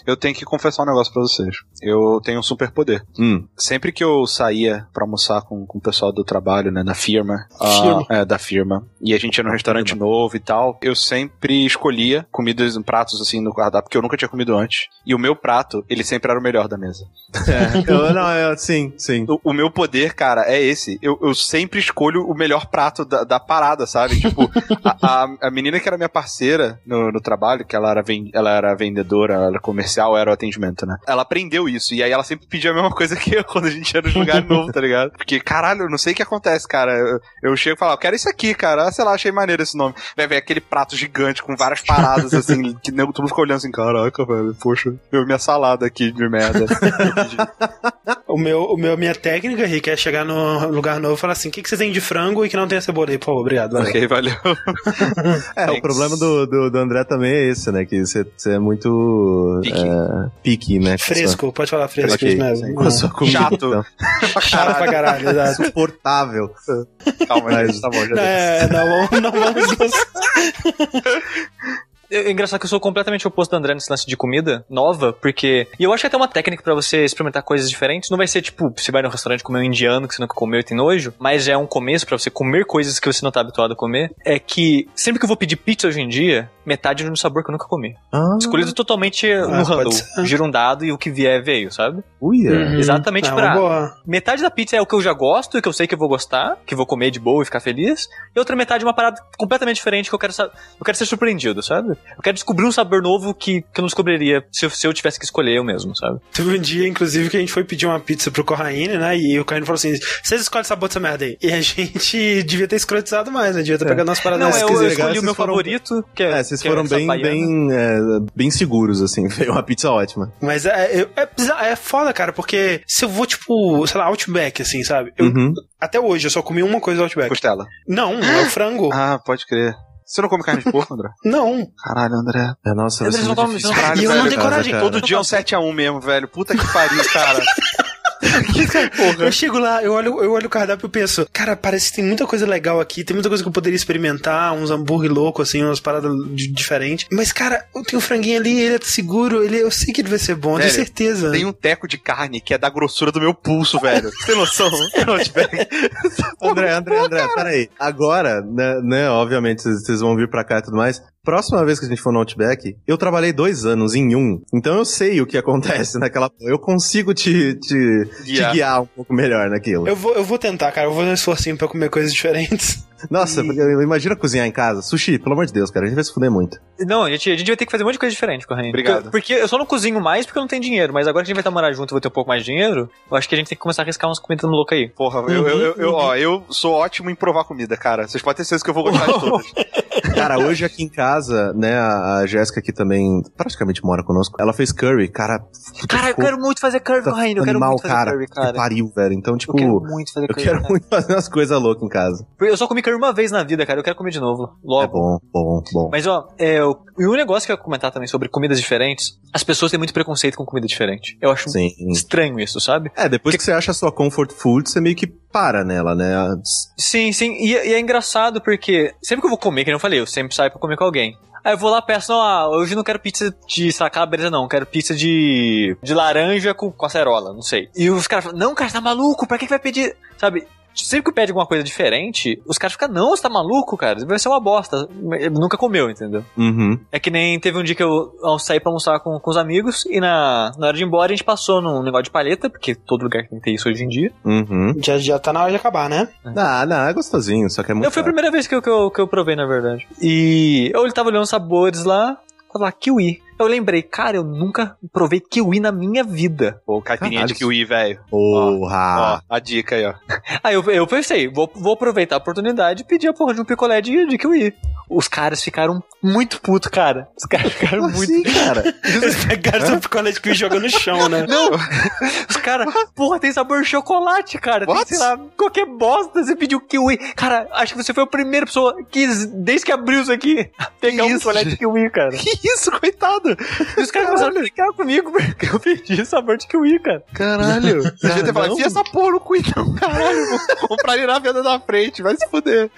Eu tenho que confessar um negócio pra vocês. Eu tenho um super poder. Hum, Sempre que eu saía pra almoçar com, com o pessoal do trabalho, né, na firma, Firma. ah, é, da firma, e a gente ia num restaurante novo e tal, eu sempre escolhia comidas, pratos assim no cardápio, porque eu nunca tinha comido antes. E o meu prato, ele sempre era o melhor da mesa. é, (laughs) eu, não, é, sim, sim. O, o meu poder, cara, é esse. Eu, eu sempre escolho o melhor prato da, da parada, sabe? Tipo, a, a, a menina que era minha parceira no, no trabalho, que ela era, ven- ela era vendedora, ela era comercial, era o atendimento, né? Ela aprendeu isso. E aí ela sempre pedia a mesma coisa que eu (laughs) quando a gente ia no lugar novo, tá ligado? Porque, caralho, eu não sei o que acontece, cara. Eu, eu chego e falo, eu quero isso aqui, cara. Ah, sei lá, achei maneiro esse nome. Vai ver aquele prato gigante com várias paradas, assim, que nego- todo mundo fica olhando assim, caraca, velho, poxa, eu minha salada aqui de merda. (laughs) O meu, o meu, minha técnica, Rick, é chegar no lugar novo e falar assim: o que, que você tem de frango e que não tem a cebola aí, por favor, obrigado. valeu." Ok, valeu. É, o problema do, do, do André também é esse, né? Que você é muito. Pique. É, pique, né? Fresco, pode falar fresco Ok. isso mesmo. Com a sua comida, Chato. então. Chato pra caralho, exato. Insuportável. Calma, Mas- tá bom, já deu. É, não, vamos- não vamos. (laughs) É é engraçado que eu sou completamente oposto do André nesse lance de comida nova, porque. E eu acho que é até uma técnica pra você experimentar coisas diferentes. Não vai ser tipo, você vai no restaurante comer um indiano que você nunca comeu e tem nojo, mas é um começo pra você comer coisas que você não tá habituado a comer. É que sempre que eu vou pedir pizza hoje em dia, metade é no sabor que eu nunca comi. Ah, Escolhido totalmente no pode handle. ser. Gira um dado e o que vier veio, sabe? uia. Uhum. Exatamente É pra- boa. Metade da pizza é o que eu já gosto e que eu sei que eu vou gostar, que eu vou comer de boa e ficar feliz. E outra metade é uma parada completamente diferente que eu quero eu quero ser surpreendido, sabe? Eu quero descobrir um sabor novo que, que eu não descobriria se eu, se eu tivesse que escolher eu mesmo, sabe? Teve um dia, inclusive, que a gente foi pedir uma pizza pro Corraine, né? E o Corraine falou assim: vocês escolhem sabor dessa merda aí. E a (laughs) gente devia ter escrotizado mais, né? Devia ter É. pegado umas paradas Não, eu, eu escolhi o meu foram- favorito, que é. É, vocês que é foram essa bem, bem, é, bem seguros, assim. (laughs) Foi uma pizza ótima. Mas é, é, é, bizarro, é foda, cara, porque se eu vou, tipo, sei lá, Outback, assim, sabe? Eu, Uhum. Até hoje eu só comi uma coisa do Outback. Costela. Não, é o frango. (laughs) Ah, pode crer. Você não come carne de porco, André? (laughs) Não. Caralho, André. É, nossa, Eles ser não difícil. não- Caralho, E eu não velho. tenho coragem. Cara. Todo dia é um 7x1 mesmo, velho. Puta que cara. Eu chego lá, eu olho, eu olho o cardápio e penso, cara, parece que tem muita coisa legal aqui, tem muita coisa que eu poderia experimentar, uns hambúrguer louco, assim, umas paradas di- diferentes. Mas, cara, eu tenho um franguinho ali, ele é seguro, ele, eu sei que ele vai ser bom, tenho certeza. Tem um teco de carne que é da grossura do meu pulso, velho. Você tem noção? (laughs) André, André, André, peraí. Agora, né, né, obviamente, vocês vocês vão vir pra cá e tudo mais. Próxima vez que a gente for no Outback, eu trabalhei dois anos em um. Então eu sei o que acontece (laughs) naquela. Eu consigo te, te, te Guiar. guiar um pouco melhor naquilo. Eu vou, eu vou tentar, cara, eu vou dar um esforcinho pra comer coisas diferentes. Nossa, porque imagina cozinhar em casa. Sushi, pelo amor de Deus, cara, a gente vai se fuder muito. Não, a gente, a gente vai ter que fazer um monte de coisa diferente com a Rainha. Obrigado. Porque, porque eu só não cozinho mais porque eu não tenho dinheiro, mas agora que a gente vai estar morar junto e vou ter um pouco mais de dinheiro, eu acho que a gente tem que começar a arriscar umas comidas loucas aí. Porra, eu, eu, eu, eu- ó, eu sou ótimo em provar comida, cara. Vocês podem ter certeza que eu vou gostar de (laughs) todas. Cara, hoje aqui em casa, né, a, Jéssica que também praticamente mora conosco, ela fez curry, cara. Cara, eu quero muito fazer curry com a Rainha, eu quero muito fazer cara. curry, Que cara. pariu, velho. Então, tipo, Eu quero muito fazer eu curry. quero cara. muito fazer umas coisas loucas em casa. Eu só comi curry uma vez na vida, cara, eu quero comer de novo. Logo. É bom, bom, bom. Mas, ó, é, e um negócio que eu ia comentar também sobre comidas diferentes, as pessoas têm muito preconceito com comida diferente. Eu acho Sim. estranho isso, sabe? É, depois que... você acha a sua comfort food, você meio que para nela, né? Sim, sim. E, e é engraçado porque sempre que eu vou comer, que eu falei, eu sempre saio pra comer com alguém. Aí eu vou lá e peço, não, ah, hoje não quero pizza de, sei lá, calabresa não, quero pizza de, de laranja com, com acerola, não sei. E os caras falam, não, cara, você tá maluco, pra que que vai pedir, sabe... Sempre que pede alguma coisa diferente, os caras ficam, não, você tá maluco, cara? Vai ser uma bosta. Nunca comeu, entendeu? Uhum. É que nem teve um dia que eu eu saí pra almoçar com, com os amigos e na, na hora de ir embora a gente passou num negócio de paleta, porque todo lugar tem que ter isso hoje em dia. Uhum. Já, já tá na hora de acabar, né? Ah, não, é gostosinho, só que é muito. Eu foi a primeira vez que eu, que, eu, que eu provei, na verdade. E eu ele tava olhando os sabores lá, tava lá, kiwi. Eu lembrei, cara, eu nunca provei kiwi na minha vida. Pô, caipirinha de Caralho. kiwi, velho. Porra! Ó, a dica aí, ó. (laughs) Aí eu, eu pensei, vou, vou aproveitar a oportunidade e pedir a porra de um picolé de, de kiwi. Os caras ficaram muito putos, cara. Os caras ficaram Como muito. assim, cara? (laughs) Eles pegaram seu picolé de kiwi e jogam no chão, né? Não! Os caras, porra, tem sabor chocolate, cara. Tem, What? sei lá, qualquer bosta. Você pediu kiwi. Cara, acho que você foi a primeira pessoa que, desde que abriu isso aqui, pegar um isso, picolé de kiwi, cara. Que isso, coitado? E os caras começaram a brincar comigo porque eu pedi sabor de kiwi, cara. Caralho. Você devia ter falado, enfia essa porra no cu então, caralho. Vou comprar ali na venda da frente, vai se fuder.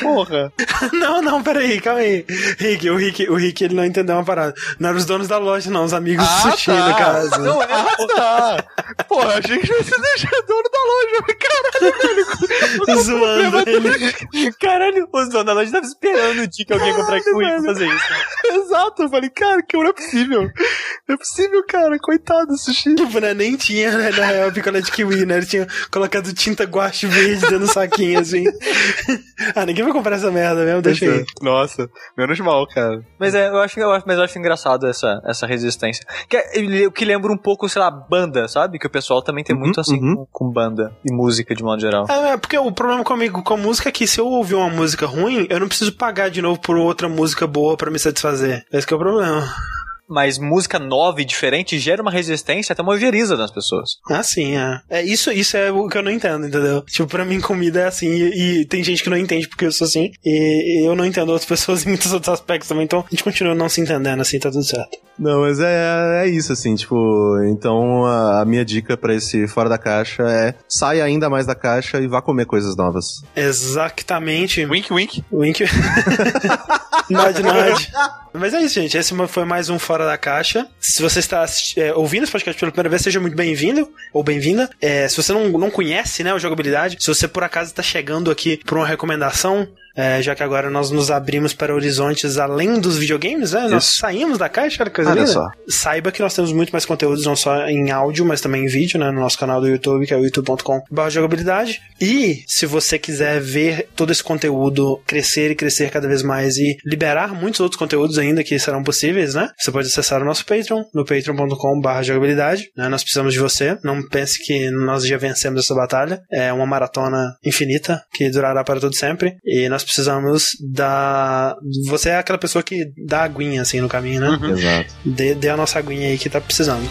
Porra. (laughs) Não, não, peraí, calma aí. Rick, o Rick, o Rick, ele não entendeu uma parada. Não eram os donos da loja, não, os amigos Ah, do sushi, tá. no caso. Não, é, Ah, tá. Porra, achei que você deixou dono da loja. Caralho, velho. (laughs) Zoando ele. caralho, os donos da loja estavam esperando o dia que alguém comprar kiwi pra fazer isso. Exato. Eu falei, cara, que não é possível. Não é possível, cara. Coitado do sushi. Tipo, né? Nem tinha, né? Na real, picolé de kiwi, né? Ele tinha colocado tinta guache verde dentro do saquinho, assim. ah, ninguém vai comprar essa merda mesmo, deixa Nossa, menos mal, cara. Mas é, eu acho, eu acho, mas eu acho engraçado essa, essa resistência. Que é, o que lembra um pouco, sei lá, banda, sabe? Que o pessoal também tem Uhum, muito assim uhum. com, com banda e música de modo geral. É, é, porque o problema comigo com a música é que se eu ouvir uma música ruim, eu não preciso pagar de novo por outra música boa pra me satisfazer. Esse que é o problema. Mas música nova e diferente gera uma resistência até uma ojeriza nas pessoas. Ah, sim, é. é isso, isso é o que eu não entendo, entendeu? Tipo, pra mim, comida é assim, e, e tem gente que não entende porque eu sou assim, e, e eu não entendo outras (laughs) pessoas em muitos outros aspectos também, então a gente continua não se entendendo, assim, tá tudo certo. Não, mas é, é isso, assim, tipo, então a, a minha dica pra esse fora da caixa é saia ainda mais da caixa e vá comer coisas novas. Exatamente. Wink, wink. Wink. (laughs) nod, nod. Mas é isso, gente. Esse foi mais um Fora da Caixa. Se você está é, ouvindo esse podcast pela primeira vez, seja muito bem-vindo ou bem-vinda. É, se você não, não conhece né, o jogabilidade, se você por acaso está chegando aqui por uma recomendação, é, já que agora nós nos abrimos para horizontes além dos videogames, né? Nós Isso. saímos da caixa, olha que coisa Olha linda. só. Saiba que nós temos muito mais conteúdos, não só em áudio, mas também em vídeo, né? No nosso canal do YouTube, que é o youtube.com.br jogabilidade. E se você quiser ver todo esse conteúdo crescer e crescer cada vez mais e liberar muitos outros conteúdos ainda que serão possíveis, né? Você pode acessar o nosso Patreon, no patreon.com.br jogabilidade. Né? Nós precisamos de você. Não pense que nós já vencemos essa batalha. É uma maratona infinita que durará para todo sempre. E nós precisamos da. Você é aquela pessoa que dá aguinha assim no caminho, né? Exato. Dê, dê a nossa aguinha aí que tá precisando.